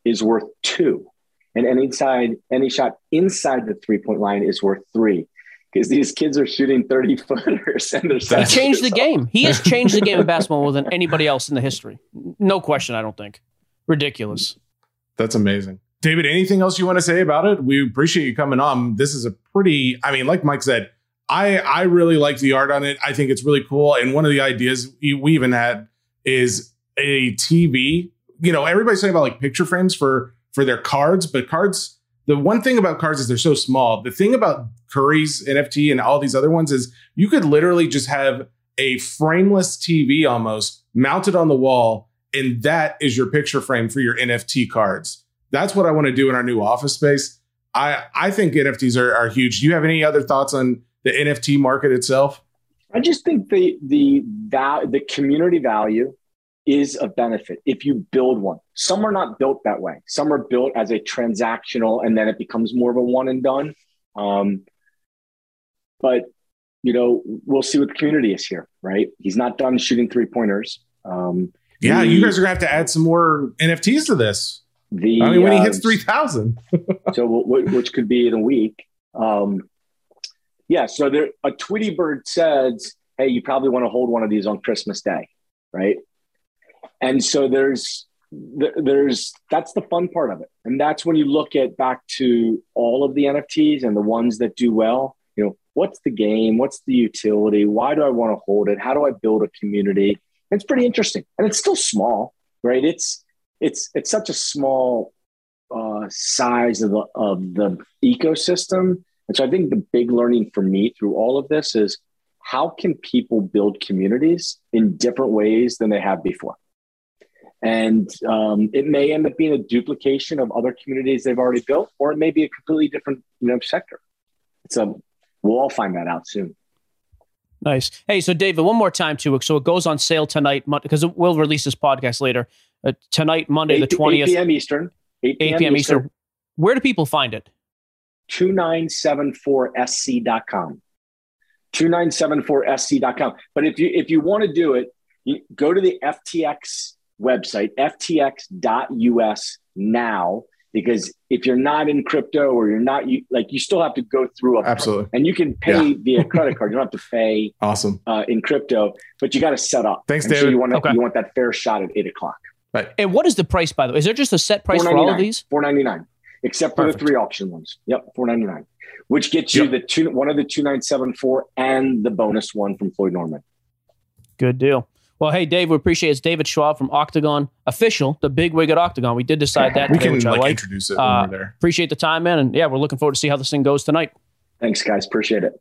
[SPEAKER 3] is worth two. And any side, any shot inside the three point line is worth three. Because these kids are shooting 30 footers and they're
[SPEAKER 1] He changed the game. He has changed the game of basketball more than anybody else in the history. No question, I don't think. Ridiculous.
[SPEAKER 2] That's amazing. David, anything else you want to say about it? We appreciate you coming on. This is a pretty, I mean, like Mike said, I I really like the art on it. I think it's really cool. And one of the ideas we even had is a TV. You know, everybody's talking about like picture frames for for their cards, but cards. The one thing about cards is they're so small. The thing about Curry's NFT and all these other ones is you could literally just have a frameless TV almost mounted on the wall, and that is your picture frame for your NFT cards. That's what I want to do in our new office space. I I think NFTs are, are huge. Do you have any other thoughts on the NFT market itself?
[SPEAKER 3] I just think the the val- the community value is a benefit if you build one. Some are not built that way. Some are built as a transactional, and then it becomes more of a one and done. Um, but you know, we'll see what the community is here. Right? He's not done shooting three pointers. Um,
[SPEAKER 2] yeah, you guys are gonna have to add some more NFTs to this. The I mean, when he hits uh, three thousand,
[SPEAKER 3] so which could be in a week. Um, yeah, so there a Tweety bird says, "Hey, you probably want to hold one of these on Christmas Day, right?" And so there's there's that's the fun part of it, and that's when you look at back to all of the NFTs and the ones that do well. You know, what's the game? What's the utility? Why do I want to hold it? How do I build a community? it's pretty interesting, and it's still small, right? It's it's it's such a small uh, size of the of the ecosystem, and so I think the big learning for me through all of this is how can people build communities in different ways than they have before. And um, it may end up being a duplication of other communities they've already built, or it may be a completely different you know, sector. So we'll all find that out soon.
[SPEAKER 1] Nice. Hey, so David, one more time too. So it goes on sale tonight because we'll release this podcast later. Uh, tonight, Monday, 8, the 20th.
[SPEAKER 3] 8 p.m. Eastern.
[SPEAKER 1] 8 p.m. 8 p.m. Eastern. Eastern. Where do people find it?
[SPEAKER 3] 2974sc.com. 2974sc.com. But if you if you want to do it, you go to the FTX website, ftx.us now because if you're not in crypto or you're not you like you still have to go through a
[SPEAKER 2] absolutely.
[SPEAKER 3] and you can pay yeah. via credit card. You don't have to pay
[SPEAKER 2] awesome.
[SPEAKER 3] uh, in crypto but you got to set up.
[SPEAKER 2] Thanks
[SPEAKER 3] and
[SPEAKER 2] david.
[SPEAKER 3] so you want
[SPEAKER 2] okay.
[SPEAKER 3] you want that fair shot at eight o'clock.
[SPEAKER 2] Right.
[SPEAKER 1] And what is the price by the way? Is there just a set price for all of these?
[SPEAKER 3] 499 except for Perfect. the three auction ones. Yep 499 which gets you yep. the two one of the 2974 and the bonus one from floyd norman.
[SPEAKER 1] Good deal well, hey, Dave, we appreciate it. It's David Schwab from Octagon Official, the big wig at Octagon. We did decide that.
[SPEAKER 2] we today, can like, like, introduce it uh, there.
[SPEAKER 1] Appreciate the time, man. And yeah, we're looking forward to see how this thing goes tonight.
[SPEAKER 3] Thanks, guys. Appreciate it.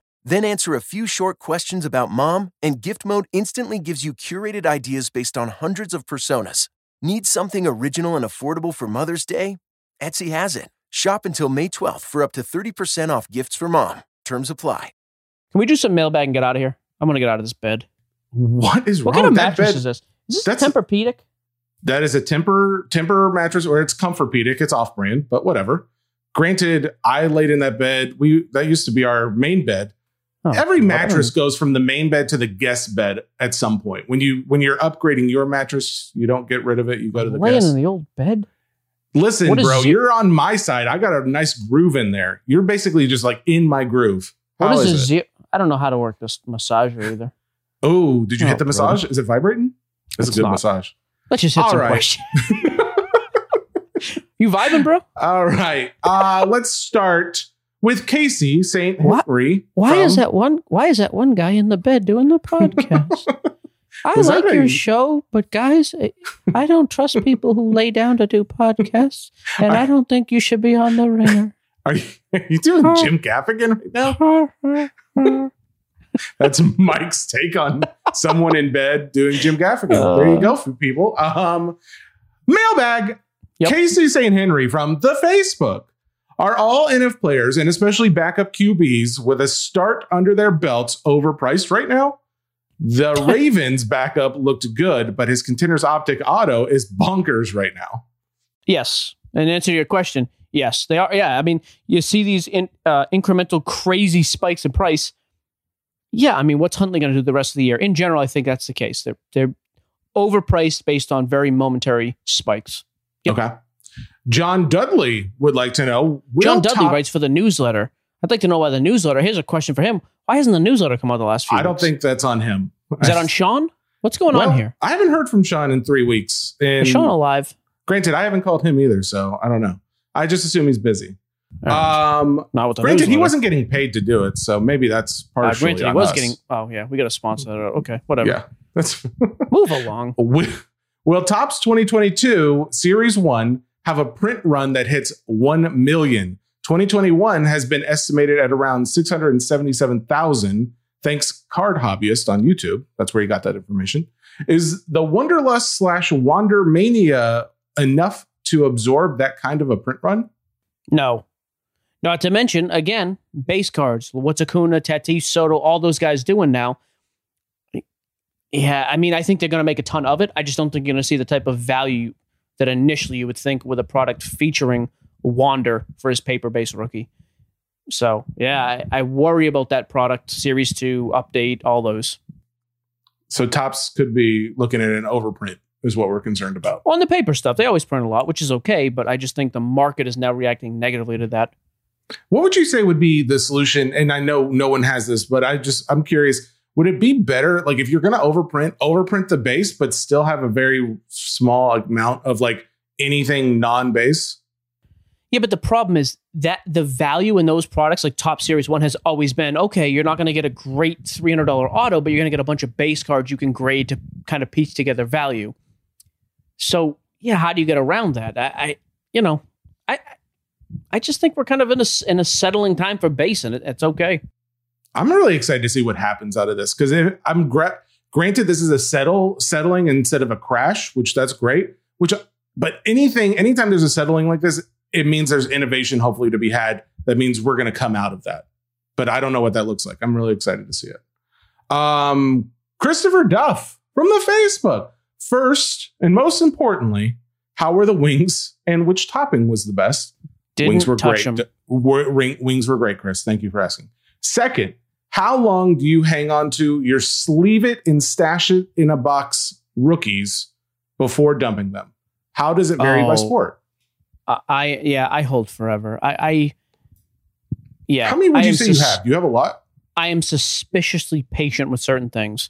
[SPEAKER 4] Then answer a few short questions about mom, and gift mode instantly gives you curated ideas based on hundreds of personas. Need something original and affordable for Mother's Day? Etsy has it. Shop until May 12th for up to 30% off gifts for mom. Terms apply.
[SPEAKER 1] Can we do some mailbag and get out of here? I'm going to get out of this bed.
[SPEAKER 2] What is
[SPEAKER 1] what
[SPEAKER 2] wrong
[SPEAKER 1] kind of
[SPEAKER 2] with
[SPEAKER 1] mattress
[SPEAKER 2] that bed?
[SPEAKER 1] is this? Is this Tempur-Pedic?
[SPEAKER 2] That is a temper temper mattress, or it's Comfort-Pedic. It's off brand, but whatever. Granted, I laid in that bed. We that used to be our main bed. Oh, Every mattress goes from the main bed to the guest bed at some point. When you when you're upgrading your mattress, you don't get rid of it. You go to the
[SPEAKER 1] laying
[SPEAKER 2] guest.
[SPEAKER 1] in the old bed.
[SPEAKER 2] Listen, bro, your- you're on my side. I got a nice groove in there. You're basically just like in my groove.
[SPEAKER 1] What
[SPEAKER 2] How
[SPEAKER 1] is
[SPEAKER 2] is
[SPEAKER 1] zero? I don't know how to work this massager either.
[SPEAKER 2] Oh, did you
[SPEAKER 1] Oh,
[SPEAKER 2] hit the massage? Is it vibrating? It's,
[SPEAKER 1] It's
[SPEAKER 2] a good
[SPEAKER 1] not.
[SPEAKER 2] massage.
[SPEAKER 1] Let's just hit
[SPEAKER 2] All
[SPEAKER 1] some
[SPEAKER 2] right.
[SPEAKER 1] questions. you vibing, bro?
[SPEAKER 2] All right. Uh, let's start with Casey St.
[SPEAKER 1] What?
[SPEAKER 2] Henry.
[SPEAKER 1] Why is
[SPEAKER 2] from-
[SPEAKER 1] that one? Why is that one guy in the bed doing the podcast? I
[SPEAKER 2] Was
[SPEAKER 1] like your
[SPEAKER 2] a-
[SPEAKER 1] show, but guys, I- I don't trust people who lay down to do podcasts, and I don't think you should be on the ringer.
[SPEAKER 2] Are you, are you doing Jim Gaffigan right now? That's Mike's take on someone in bed doing Jim Gaffigan. there you go, for people. Um, mailbag. Casey St. Henry from the Facebook. Are all NF players and especially backup QBs with a start under their belts overpriced right now? The Ravens backup looked good, but his contenders optic auto is bonkers right now.
[SPEAKER 1] Yes, and to answer your question, yes, they are. Yeah, I mean, you see these in, uh, incremental crazy spikes in price. Yeah, I mean, what's Huntley going to do the rest of the year? In general, I think that's the case. They're they're overpriced based on very momentary spikes.
[SPEAKER 2] Okay. John Dudley would like to know.
[SPEAKER 1] John Dudley
[SPEAKER 2] top-
[SPEAKER 1] writes for the newsletter. I'd like to know why the newsletter. Here's a question for him: Why hasn't the newsletter come out the last few?
[SPEAKER 2] I don't
[SPEAKER 1] weeks?
[SPEAKER 2] think that's on him.
[SPEAKER 1] Is that on Sean? What's going
[SPEAKER 2] Well,
[SPEAKER 1] on here?
[SPEAKER 2] I haven't heard from Sean in three weeks. And
[SPEAKER 1] Is Sean alive?
[SPEAKER 2] Granted, I haven't called him either, so I don't know. I just assume he's busy. Um,
[SPEAKER 1] Not with the
[SPEAKER 2] granted, he wasn't getting paid to do it, so maybe that's
[SPEAKER 1] Uh,
[SPEAKER 2] partially.
[SPEAKER 1] granted, he was
[SPEAKER 2] us.
[SPEAKER 1] getting. Oh yeah, we got to sponsor that. Okay, whatever.
[SPEAKER 2] Yeah, that's
[SPEAKER 1] Move along.
[SPEAKER 2] Will, will Topps 2022 Series 1 have a print run that hits 1 million? 2021 has been estimated at around 677,000. Thanks, Card Hobbyist on YouTube. That's where you got that information. Is the Wonderlust slash Wander Mania enough to absorb that kind of a print run?
[SPEAKER 1] No. Not to mention, again, base cards. What's Acuna, Tatis, Soto, all those guys doing now? Yeah, I mean, I think they're going to make a ton of it. I just don't think you're going to see the type of value that initially you would think with a product featuring Wander for his paper based rookie. So, yeah, I, I worry about that product, Series 2, update, all those.
[SPEAKER 2] So Topps could be looking at an overprint, is what we're concerned about.
[SPEAKER 1] On the paper stuff, they always print a lot, which is okay, but I just think the market is now reacting negatively to that.
[SPEAKER 2] What would you say would be the solution? And I know no one has this, but I just I'm curious. Would it be better, like if you're going to overprint, overprint the base, but still have a very small amount of like anything non-base?
[SPEAKER 1] Yeah, but the problem is that the value in those products, like Top Series One, has always been okay. You're not going to get a great three hundred dollar auto, but you're going to get a bunch of base cards you can grade to kind of piece together value. So yeah, how do you get around that? I, I you know, I, I just think we're kind of in a in a settling time for base, and it, it's okay.
[SPEAKER 2] I'm really excited to see what happens out of this because I'm gra- granted this is a settle settling instead of a crash, which that's great. Which, but anything, anytime there's a settling like this, it means there's innovation hopefully to be had. That means we're going to come out of that. But I don't know what that looks like. I'm really excited to see it. Um, Christopher Duff from the Facebook. First and most importantly, how were the wings and which topping was the best?
[SPEAKER 1] Didn't
[SPEAKER 2] wings were great.
[SPEAKER 1] 'em.
[SPEAKER 2] Were- ring- wings were great, Chris. Thank you for asking. Second, how long do you hang on to your sleeve it and stash it in a box rookies before dumping them? How does it vary by
[SPEAKER 1] Oh.
[SPEAKER 2] sport?
[SPEAKER 1] I, I yeah, I hold forever. I, I yeah.
[SPEAKER 2] How many would
[SPEAKER 1] I
[SPEAKER 2] you say you have? Do you have a lot?
[SPEAKER 1] I am suspiciously patient with certain things.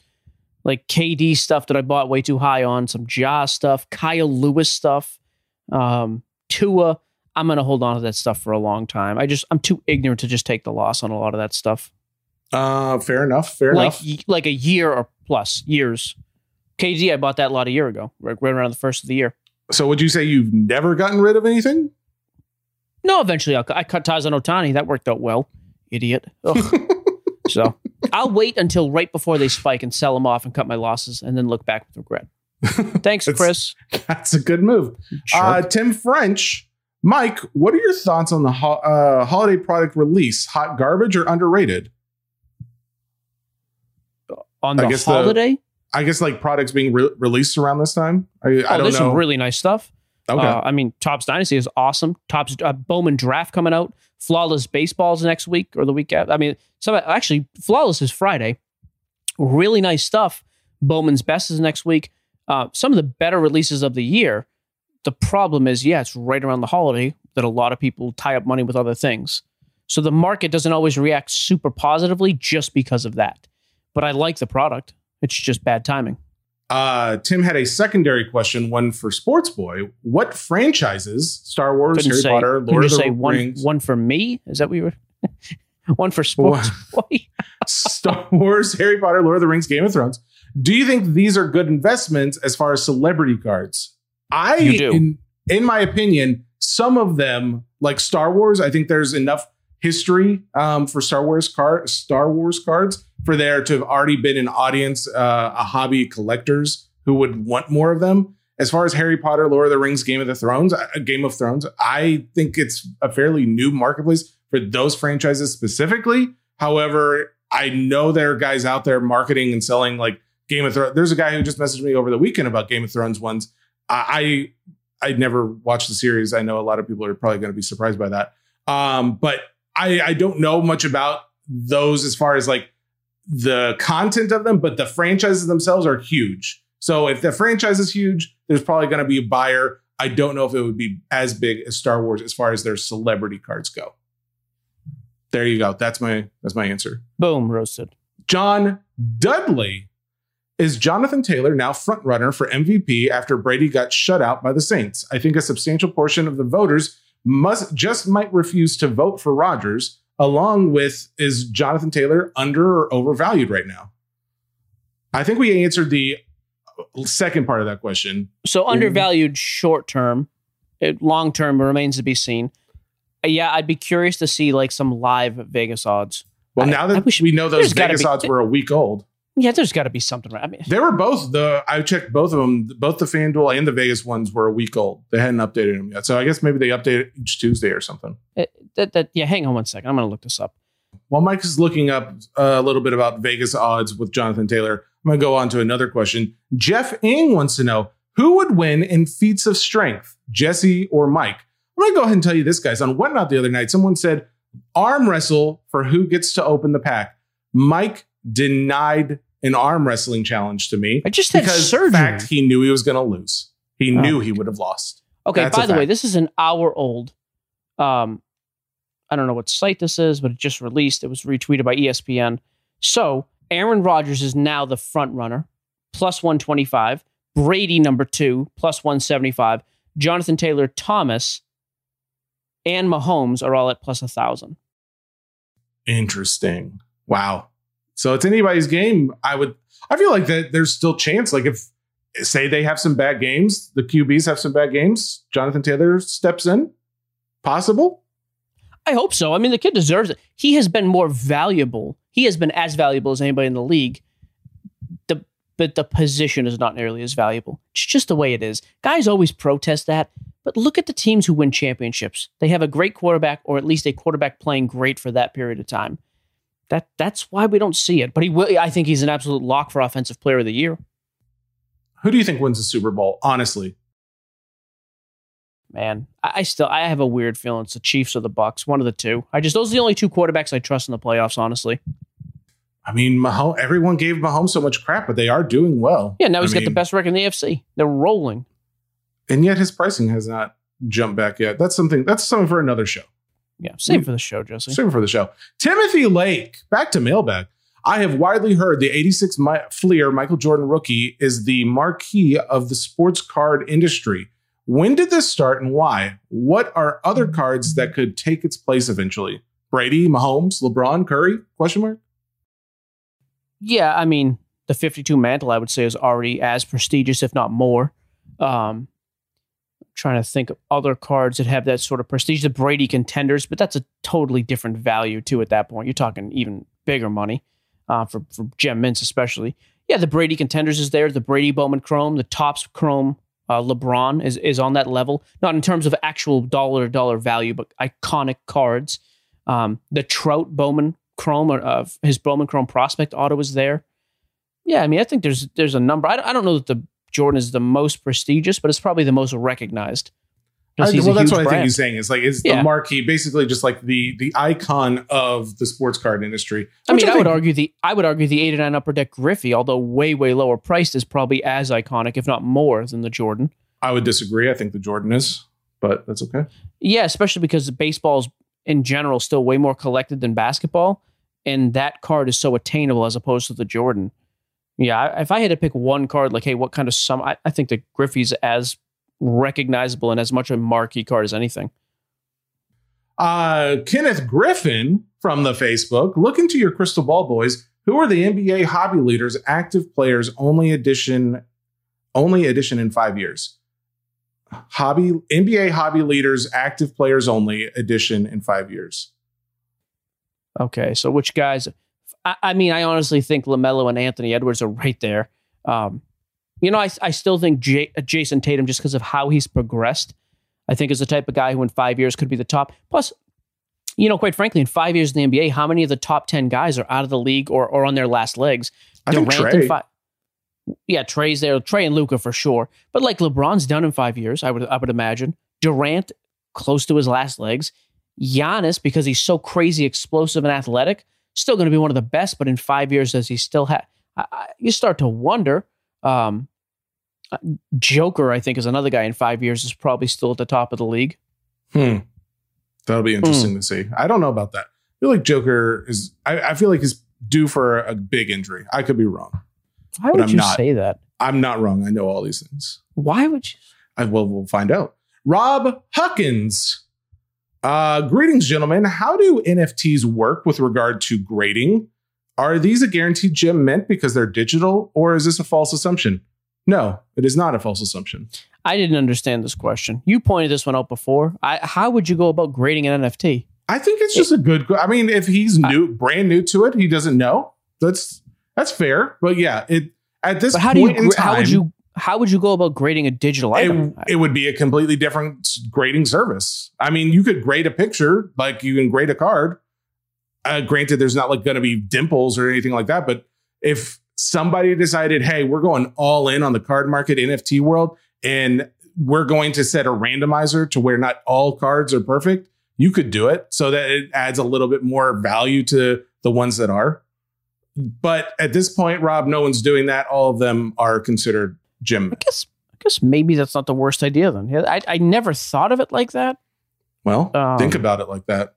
[SPEAKER 1] Like KD stuff that I bought way too high on, some Ja stuff, Kyle Lewis stuff, um, Tua. I'm gonna hold on to that stuff for a long time. I just I'm too ignorant to just take the loss on a lot of that stuff.
[SPEAKER 2] Uh, fair enough. Fair
[SPEAKER 1] like
[SPEAKER 2] enough.
[SPEAKER 1] y- like a year or plus years. KD, I bought that a lot a year ago, right, right around the first of the year.
[SPEAKER 2] So would you say you've never gotten rid of anything?
[SPEAKER 1] No, eventually I'll, I cut ties on Ohtani. That worked out well. Idiot. So I'll wait until right before they spike and sell them off and cut my losses and then look back with regret. Thanks, Chris.
[SPEAKER 2] That's a good move. Uh, Tim French, Mike, what are your thoughts on the ho- uh, holiday product release? Hot garbage or underrated?
[SPEAKER 1] On
[SPEAKER 2] I
[SPEAKER 1] the
[SPEAKER 2] guess the-
[SPEAKER 1] holiday?
[SPEAKER 2] I guess like products being re- released around this time. I, I
[SPEAKER 1] oh,
[SPEAKER 2] don't
[SPEAKER 1] there's
[SPEAKER 2] know.
[SPEAKER 1] some really nice stuff.
[SPEAKER 2] Okay.
[SPEAKER 1] Uh, I mean, Topps Dynasty is awesome. Topps uh, Bowman Draft coming out. Flawless Baseballs next week or the week after. I mean, some actually Flawless is Friday. Really nice stuff. Bowman's Best is next week. Uh, some of the better releases of the year. The problem is, yeah, it's right around the holiday that a lot of people tie up money with other things. So the market doesn't always react super positively just because of that. But I like the product. It's just bad timing.
[SPEAKER 2] Uh, Tim had a secondary question, one for Sports Boy. What franchises, Star Wars,
[SPEAKER 1] Couldn't
[SPEAKER 2] Harry
[SPEAKER 1] say,
[SPEAKER 2] Potter, Lord of the
[SPEAKER 1] say one,
[SPEAKER 2] Rings,
[SPEAKER 1] one for me? Is that what you were? one for sports boy.
[SPEAKER 2] Star Wars, Harry Potter, Lord of the Rings, Game of Thrones. Do you think these are good investments as far as celebrity cards? I,
[SPEAKER 1] You do.
[SPEAKER 2] In, in my opinion, some of them, like Star Wars, I think there's enough history um, for Star Wars car Star Wars cards for there to have already been an audience, uh, a hobby collectors who would want more of them. As far as Harry Potter, Lord of the Rings, Game of the Thrones, uh, Game of Thrones, I think it's a fairly new marketplace for those franchises specifically. However, I know there are guys out there marketing and selling like Game of Thrones. There's a guy who just messaged me over the weekend about Game of Thrones ones. I I I'd never watched the series. I know a lot of people are probably going to be surprised by that. Um, but I I don't know much about those as far as like the content of them, but the franchises themselves are huge. So if the franchise is huge, there's probably going to be a buyer. I don't know if it would be as big as Star Wars as far as their celebrity cards go. There you go. That's my that's my answer.
[SPEAKER 1] Boom, roasted.
[SPEAKER 2] John Dudley is Jonathan Taylor now front runner for MVP after Brady got shut out by the Saints. I think a substantial portion of the voters must just might refuse to vote for Rodgers. Along with is Jonathan Taylor under or overvalued right now? I think we answered the second part of that question.
[SPEAKER 1] So undervalued short term, long term remains to be seen. Uh, Yeah, I'd be curious to see like some live Vegas odds.
[SPEAKER 2] Well, now
[SPEAKER 1] I
[SPEAKER 2] that
[SPEAKER 1] wish-
[SPEAKER 2] we know those Vegas
[SPEAKER 1] be-
[SPEAKER 2] odds were a week old,
[SPEAKER 1] Yeah, there's got to be something right. I mean,
[SPEAKER 2] they were both the. I checked both of them. Both the FanDuel and the Vegas ones were a week old. They hadn't updated them yet, so I guess maybe they update it each Tuesday or something.
[SPEAKER 1] it, that, that, yeah, hang on one second. I'm going to look this up.
[SPEAKER 2] While Mike is looking up a little bit about Vegas odds with Jonathan Taylor, I'm going to go on to another question. Jeff Ing wants to know who would win in feats of strength, Jesse or Mike? I'm going to go ahead and tell you this, guys. On Whatnot the other night, someone said arm wrestle for who gets to open the pack. Mike denied an arm wrestling challenge to me.
[SPEAKER 1] I just had
[SPEAKER 2] because
[SPEAKER 1] surgery.
[SPEAKER 2] fact he knew he was going to lose. He
[SPEAKER 1] Oh.
[SPEAKER 2] knew he would have lost.
[SPEAKER 1] Okay,
[SPEAKER 2] That's
[SPEAKER 1] by the way, this is an hour old. Um, I don't know what site this is, but it just released. It was retweeted by ESPN. So Aaron Rodgers is now the front runner, plus 125. Brady, number two, plus 175. Jonathan Taylor Thomas and Mahomes are all at plus 1,000.
[SPEAKER 2] Interesting. Wow. So it's anybody's game. I would. I feel like that there's still chance. Like if say they have some bad games, the QBs have some bad games. Jonathan Taylor steps in. Possible.
[SPEAKER 1] I hope so. I mean, the kid deserves it. He has been more valuable. He has been as valuable as anybody in the league. The but the position is not nearly as valuable. It's just the way it is. Guys always protest that, but look at the teams who win championships. They have a great quarterback, or at least a quarterback playing great for that period of time. That that's why we don't see it. But he will. I think he's an absolute lock for offensive player of the year.
[SPEAKER 2] Who do you think wins the Super Bowl? Honestly,
[SPEAKER 1] Man, I, I still I have a weird feeling it's the Chiefs or the Bucs. One of the two. I just those are the only two quarterbacks I trust in the playoffs. Honestly.
[SPEAKER 2] I mean, Mahomes, everyone gave Mahomes so much crap, but they are doing well.
[SPEAKER 1] Yeah, now he's
[SPEAKER 2] I
[SPEAKER 1] got the best record in the AFC. They're rolling.
[SPEAKER 2] and yet his pricing has not jumped back yet. That's something. That's something for another show.
[SPEAKER 1] Yeah, same mm. for the show, Jesse.
[SPEAKER 2] Same for the show. Timothy Lake, back to mailbag. I have widely heard the 86 Mi- Fleer Michael Jordan rookie is the marquee of the sports card industry. When did this start and why? What are other cards that could take its place eventually? Brady, Mahomes, LeBron, Curry? Question mark.
[SPEAKER 1] Yeah, I mean, the 52 mantle, I would say, is already as prestigious, if not more. Um, trying to think of other cards that have that sort of prestige. The Brady contenders, but that's a totally different value too. At that point, you're talking even bigger money uh, for for gem mints, especially. Yeah, the Brady contenders is there. The Brady Bowman Chrome, the Topps Chrome, uh, LeBron is is on that level. Not in terms of actual dollar dollar value, but iconic cards. Um, the Trout Bowman Chrome or uh, his Bowman Chrome prospect auto is there. Yeah, I mean, I think there's there's a number. I, I don't know that the Jordan is the most prestigious, but it's probably the most recognized.
[SPEAKER 2] I, well, that's what I think he's saying. Is like it's
[SPEAKER 1] Yeah.
[SPEAKER 2] the marquee, basically just like the the icon of the sports card industry.
[SPEAKER 1] I mean, I, would argue the I would argue the eight and nine upper deck Griffey, although way way lower priced, is probably as iconic, if not more, than the Jordan.
[SPEAKER 2] I would disagree. I think the Jordan is, but that's okay.
[SPEAKER 1] Yeah, especially because baseball's in general still way more collected than basketball, and that card is so attainable as opposed to the Jordan. Yeah, if I had to pick one card, like, hey, what kind of sum? I, I think the Griffey's as recognizable and as much a marquee card as anything.
[SPEAKER 2] Uh, Kenneth Griffin from the Facebook. Look into your crystal ball, boys. Who are the NBA hobby leaders, active players, only edition, only edition in five years? Hobby NBA hobby leaders, active players only edition in five years.
[SPEAKER 1] Okay, so which guys? I, I mean, I honestly think LaMelo and Anthony Edwards are right there. Um, you know, I I still think J- Jayson Tatum just because of how he's progressed. I think is the type of guy who in five years could be the top. Plus, you know, quite frankly, in five years in the NBA, how many of the top ten guys are out of the league or or on their last legs?
[SPEAKER 2] I think
[SPEAKER 1] Trae. yeah, Trae's there. Trae and Luka for sure. But like LeBron's done in five years, I would I would imagine. Durant close to his last legs. Giannis, because he's so crazy explosive and athletic, still going to be one of the best. But in five years, does he still have? I, I, you start to wonder. Um, uh, Joker, I think, is another guy in five years is probably still at the top of the league.
[SPEAKER 2] Hmm. That'll be interesting to see. I don't know about that. I feel like Joker is. I, I feel like he's due for a big injury. I could be wrong.
[SPEAKER 1] Why would
[SPEAKER 2] I'm
[SPEAKER 1] you
[SPEAKER 2] not.
[SPEAKER 1] say that?
[SPEAKER 2] I'm not wrong. I know all these things.
[SPEAKER 1] Why would you?
[SPEAKER 2] I will. We'll find out. Rob Huckins. Uh, greetings, gentlemen. How do NFTs work with regard to grading? Are these a guaranteed gem mint because they're digital, or is this a false assumption? No, it is not a false assumption.
[SPEAKER 1] I didn't understand this question. You pointed this one out before. I, how would you go about grading an NFT?
[SPEAKER 2] I think it's just a good. I mean, if he's new, brand new to it, he doesn't know. That's that's fair. But yeah, it at this
[SPEAKER 1] how
[SPEAKER 2] point
[SPEAKER 1] do you?
[SPEAKER 2] in time,
[SPEAKER 1] How would you? How would you go about grading a digital item?
[SPEAKER 2] it, it would be a completely different grading service. I mean, you could grade a picture like you can grade a card. Uh, granted, there's not like going to be dimples or anything like that, but if somebody decided, hey, we're going all in on the card market NFT world, and we're going to set a randomizer to where not all cards are perfect, you could do it so that it adds a little bit more value to the ones that are. But at this point, Rob, no one's doing that. All of them are considered gem.
[SPEAKER 1] I guess. I guess maybe that's not the worst idea then. I, I never thought of it like that.
[SPEAKER 2] Well,
[SPEAKER 1] Um,
[SPEAKER 2] think about it like that.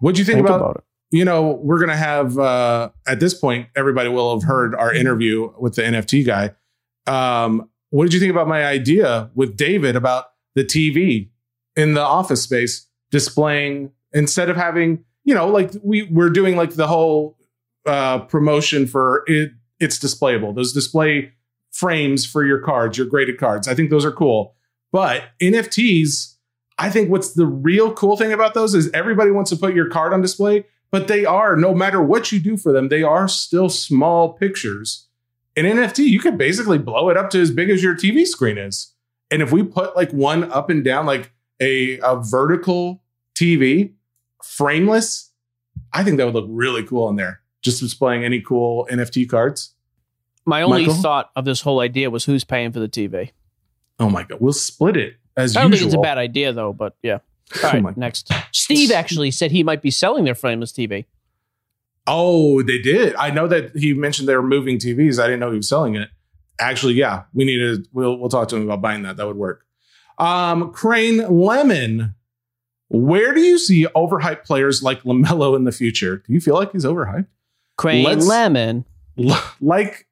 [SPEAKER 2] What'd you think,
[SPEAKER 1] Think
[SPEAKER 2] about,
[SPEAKER 1] about it.
[SPEAKER 2] You know, we're gonna have uh at this point, everybody will have heard our interview with the NFT guy. Um, what did you think about my idea with David about the TV in the office space displaying instead of having, you know, like we we're doing like the whole uh promotion for it it's displayable. Those display frames for your cards, your graded cards. I think those are cool. But NFTs, I think what's the real cool thing about those is everybody wants to put your card on display, but they are, no matter what you do for them, they are still small pictures. In NFT, you could basically blow it up to as big as your TV screen is. And if we put like one up and down, like a, a vertical TV, frameless, I think that would look really cool in there. Just displaying any cool NFT cards.
[SPEAKER 1] My only
[SPEAKER 2] Michael?
[SPEAKER 1] thought of this whole idea was who's paying for the TV.
[SPEAKER 2] Oh my God. We'll split it as
[SPEAKER 1] I don't
[SPEAKER 2] usual.
[SPEAKER 1] think it's a bad idea though, but yeah. All
[SPEAKER 2] Oh
[SPEAKER 1] next. Steve actually said he might be selling their frameless TV.
[SPEAKER 2] Oh, they did. I know that he mentioned they were moving TVs. I didn't know he was selling it. Actually, yeah, we need to. We'll we'll talk to him about buying that. That would work. Um, Crane Lemon, where do you see overhyped players like LaMelo in the future? Do you feel like he's overhyped?
[SPEAKER 1] Crane
[SPEAKER 2] Let's-
[SPEAKER 1] Lemon.
[SPEAKER 2] Like,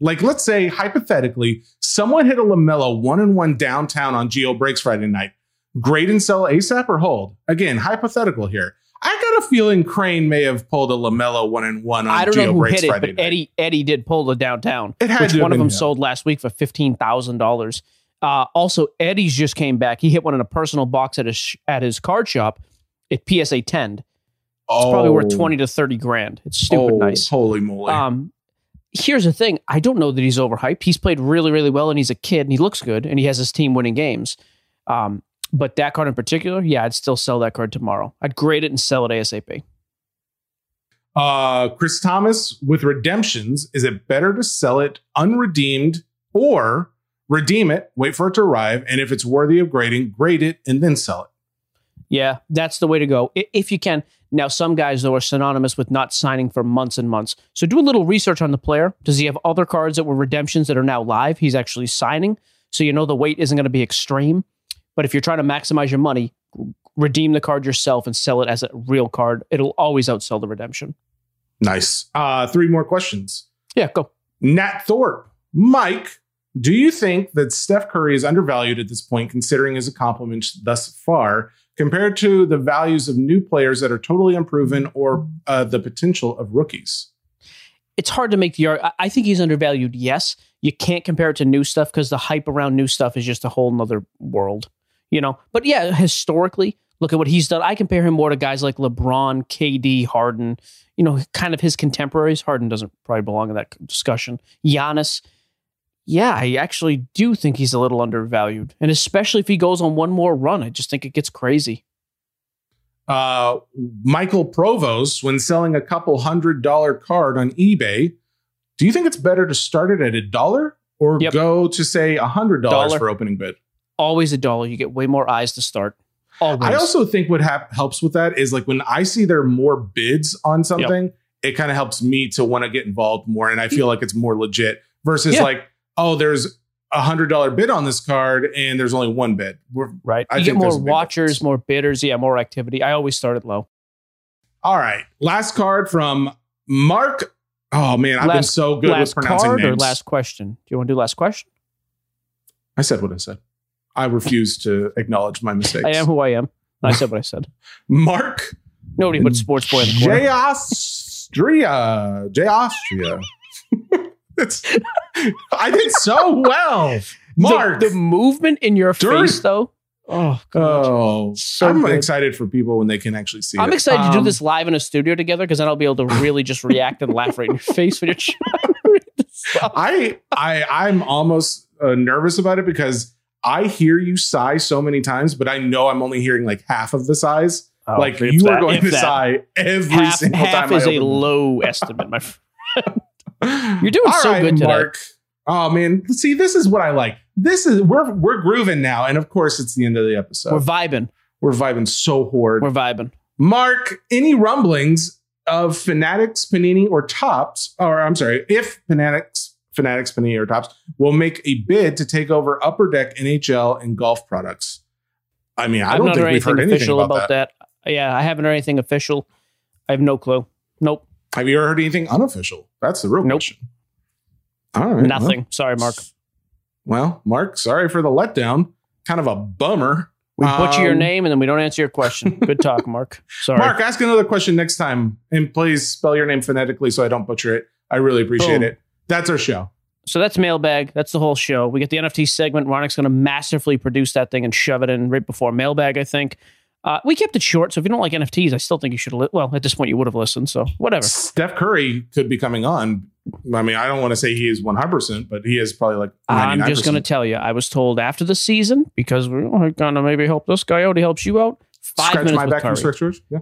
[SPEAKER 2] like let's say hypothetically, someone hit a LaMelo one and one downtown on Geo Breaks Friday night. Grade and sell ASAP or hold? Again, hypothetical here. I got a feeling Crane may have pulled a LaMelo one and one on
[SPEAKER 1] I don't
[SPEAKER 2] Geo
[SPEAKER 1] know who
[SPEAKER 2] Breaks
[SPEAKER 1] hit it,
[SPEAKER 2] Friday
[SPEAKER 1] but
[SPEAKER 2] night.
[SPEAKER 1] Eddie Eddie did pull the downtown.
[SPEAKER 2] It had
[SPEAKER 1] which one of them sold last week for fifteen thousand dollars. Uh, also, Eddie's just came back. He hit one in a personal box at his at his card shop at PSA 10. It's probably worth
[SPEAKER 2] Oh.
[SPEAKER 1] twenty to thirty grand. It's stupid
[SPEAKER 2] Oh,
[SPEAKER 1] nice.
[SPEAKER 2] Holy moly.
[SPEAKER 1] Um, here's the thing: I don't know that he's overhyped. He's played really, really well, and he's a kid, and he looks good, and he has his team winning games. Um, but that card in particular, yeah, I'd still sell that card tomorrow. I'd grade it and sell it ASAP.
[SPEAKER 2] Uh, Chris Thomas with redemptions. Is it better to sell it unredeemed or redeem it, wait for it to arrive, and if it's worthy of grading, grade it and then sell it?
[SPEAKER 1] Yeah, that's the way to go if you can. Now, some guys though are synonymous with not signing for months and months. So do a little research on the player. Does he have other cards that were redemptions that are now live? He's actually signing, so you know the wait isn't going to be extreme. But if you're trying to maximize your money, redeem the card yourself and sell it as a real card, it'll always outsell the redemption.
[SPEAKER 2] Nice. Uh, three more questions.
[SPEAKER 1] Yeah, go.
[SPEAKER 2] Nat Thorpe. Mike, do you think that Steph Curry is undervalued at this point, considering his accomplishments thus far, compared to the values of new players that are totally unproven or uh, the potential of rookies?
[SPEAKER 1] It's hard to make the argument. I think he's undervalued. Yes, you can't compare it to new stuff because the hype around new stuff is just a whole nother world, you know. But yeah, historically, look at what he's done. I compare him more to guys like LeBron, KD, Harden. You know, kind of his contemporaries. Harden doesn't probably belong in that discussion. Giannis yeah, I actually do think he's a little undervalued. And especially if he goes on one more run, I just think it gets crazy.
[SPEAKER 2] Uh, Michael Provost, when selling a couple hundred dollar card on eBay, do you think it's better to start it at a dollar or yep. go to say a hundred dollars for opening bid?
[SPEAKER 1] Always a dollar. You get way more eyes to start. Always.
[SPEAKER 2] I also think what hap- helps with that is like when I see there are more bids on something, yep. it kind of helps me to want to get involved more, and I feel mm. like it's more legit versus yeah. like oh, there's a hundred dollar bid on this card and there's only one bid. We're,
[SPEAKER 1] right. I you get more watchers, more bidders. Yeah, more activity. I always start it low.
[SPEAKER 2] All right. Last card from Mark. Oh man, I've last, been so good with pronouncing
[SPEAKER 1] card
[SPEAKER 2] names.
[SPEAKER 1] Or last question. Do you want to do last question?
[SPEAKER 2] I said what I said. I refuse to acknowledge my mistakes.
[SPEAKER 1] I am who I am. I said what I said.
[SPEAKER 2] Mark.
[SPEAKER 1] Nobody but sports boy in the
[SPEAKER 2] corner. J Austria. J Austria. it's I did so well. Mark.
[SPEAKER 1] The, the movement in your face, though. Oh,
[SPEAKER 2] oh so I'm good. excited for people when they can actually see
[SPEAKER 1] I'm
[SPEAKER 2] it.
[SPEAKER 1] excited um, to do um, this live in a studio together because then I'll be able to really just react and laugh right in your face when you're
[SPEAKER 2] I, I, I'm almost uh, nervous about it because I hear you sigh so many times, but I know I'm only hearing like half of the sighs. Oh, like you that, are going to that. sigh every
[SPEAKER 1] half,
[SPEAKER 2] single
[SPEAKER 1] half
[SPEAKER 2] time.
[SPEAKER 1] Half is a low estimate, my friend. You're doing All so right, good today. Mark.
[SPEAKER 2] Oh man, see, this is what I like. This is we're we're grooving now, and of course, it's the end of the episode.
[SPEAKER 1] We're vibing.
[SPEAKER 2] We're vibing so hard.
[SPEAKER 1] We're vibing.
[SPEAKER 2] Mark, any rumblings of Fanatics, Panini, or Topps? Or I'm sorry, if Fanatics, Fanatics, Panini, or Topps will make a bid to take over Upper Deck NHL and golf products. I mean, I I've don't think we've heard anything about, about that.
[SPEAKER 1] that. Yeah, I haven't heard anything official. I have no clue. Nope.
[SPEAKER 2] Have you ever heard anything unofficial? That's the real nope. question.
[SPEAKER 1] All right. Nothing. Well, sorry, Mark.
[SPEAKER 2] Well, Mark, sorry for the letdown. Kind of a bummer.
[SPEAKER 1] We butcher um, your name and then we don't answer your question. Good talk, Mark. Sorry.
[SPEAKER 2] Mark, ask another question next time. And please spell your name phonetically so I don't butcher it. I really appreciate Boom. it. That's our show.
[SPEAKER 1] So that's mailbag. That's the whole show. We get the NFT segment. Ronik's going to massively produce that thing and shove it in right before mailbag, I think. Uh, we kept it short, so if you don't like NFTs, I still think you should. Li- well, at this point, you would have listened. So whatever.
[SPEAKER 2] Steph Curry could be coming on. I mean, I don't want to say he is one hundred percent, but he is probably like. 99%.
[SPEAKER 1] I'm just going to tell you. I was told after the season because we're going to maybe help this guy out. He helps you out. Five Scratch minutes my back Curry. Stretch Yeah.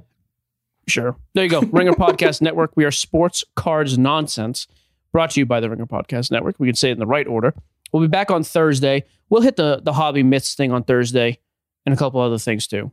[SPEAKER 1] Sure. There you go. Ringer Podcast Network. We are sports cards nonsense. Brought to you by the Ringer Podcast Network. We can say it in the right order. We'll be back on Thursday. We'll hit the the hobby myths thing on Thursday, and a couple other things too.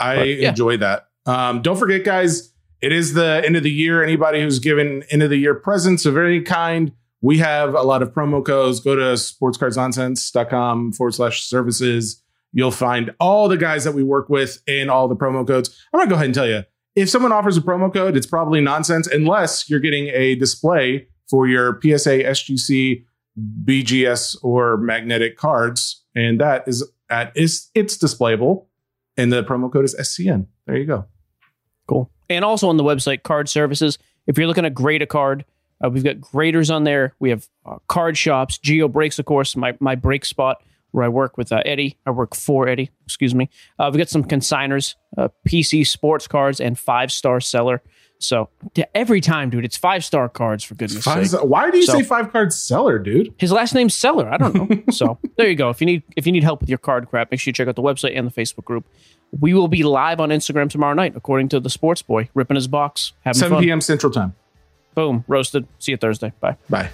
[SPEAKER 2] I but, yeah. enjoy that. Um, don't forget, guys, it is the end of the year. Anybody who's given end of the year presents of any kind, we have a lot of promo codes. Go to sportscardsnonsense.com forward slash services. You'll find all the guys that we work with and all the promo codes. I'm going to go ahead and tell you if someone offers a promo code, it's probably nonsense unless you're getting a display for your PSA, SGC, BGS, or magnetic cards. And that is at it's, it's displayable and the promo code is SCN. There you go.
[SPEAKER 1] Cool. And also on the website, card services. If you're looking to grade a card, uh, we've got graders on there. We have uh, card shops, Geo Breaks, of course, my my break spot where I work with uh, Eddie. I work for Eddie. Excuse me. Uh, we've got some consigners, uh, PC sports cards, and five star seller. So every time, dude, it's five star cards for goodness five, sake.
[SPEAKER 2] Why do you so, say five card seller, dude?
[SPEAKER 1] His last name's Seller. I don't know. so there you go. If you need if you need help with your card crap, make sure you check out the website and the Facebook group. We will be live on Instagram tomorrow night, according to the Sports Boy, ripping his box, having 7
[SPEAKER 2] fun. p.m. Central Time.
[SPEAKER 1] Boom, roasted. See you Thursday. Bye.
[SPEAKER 2] Bye.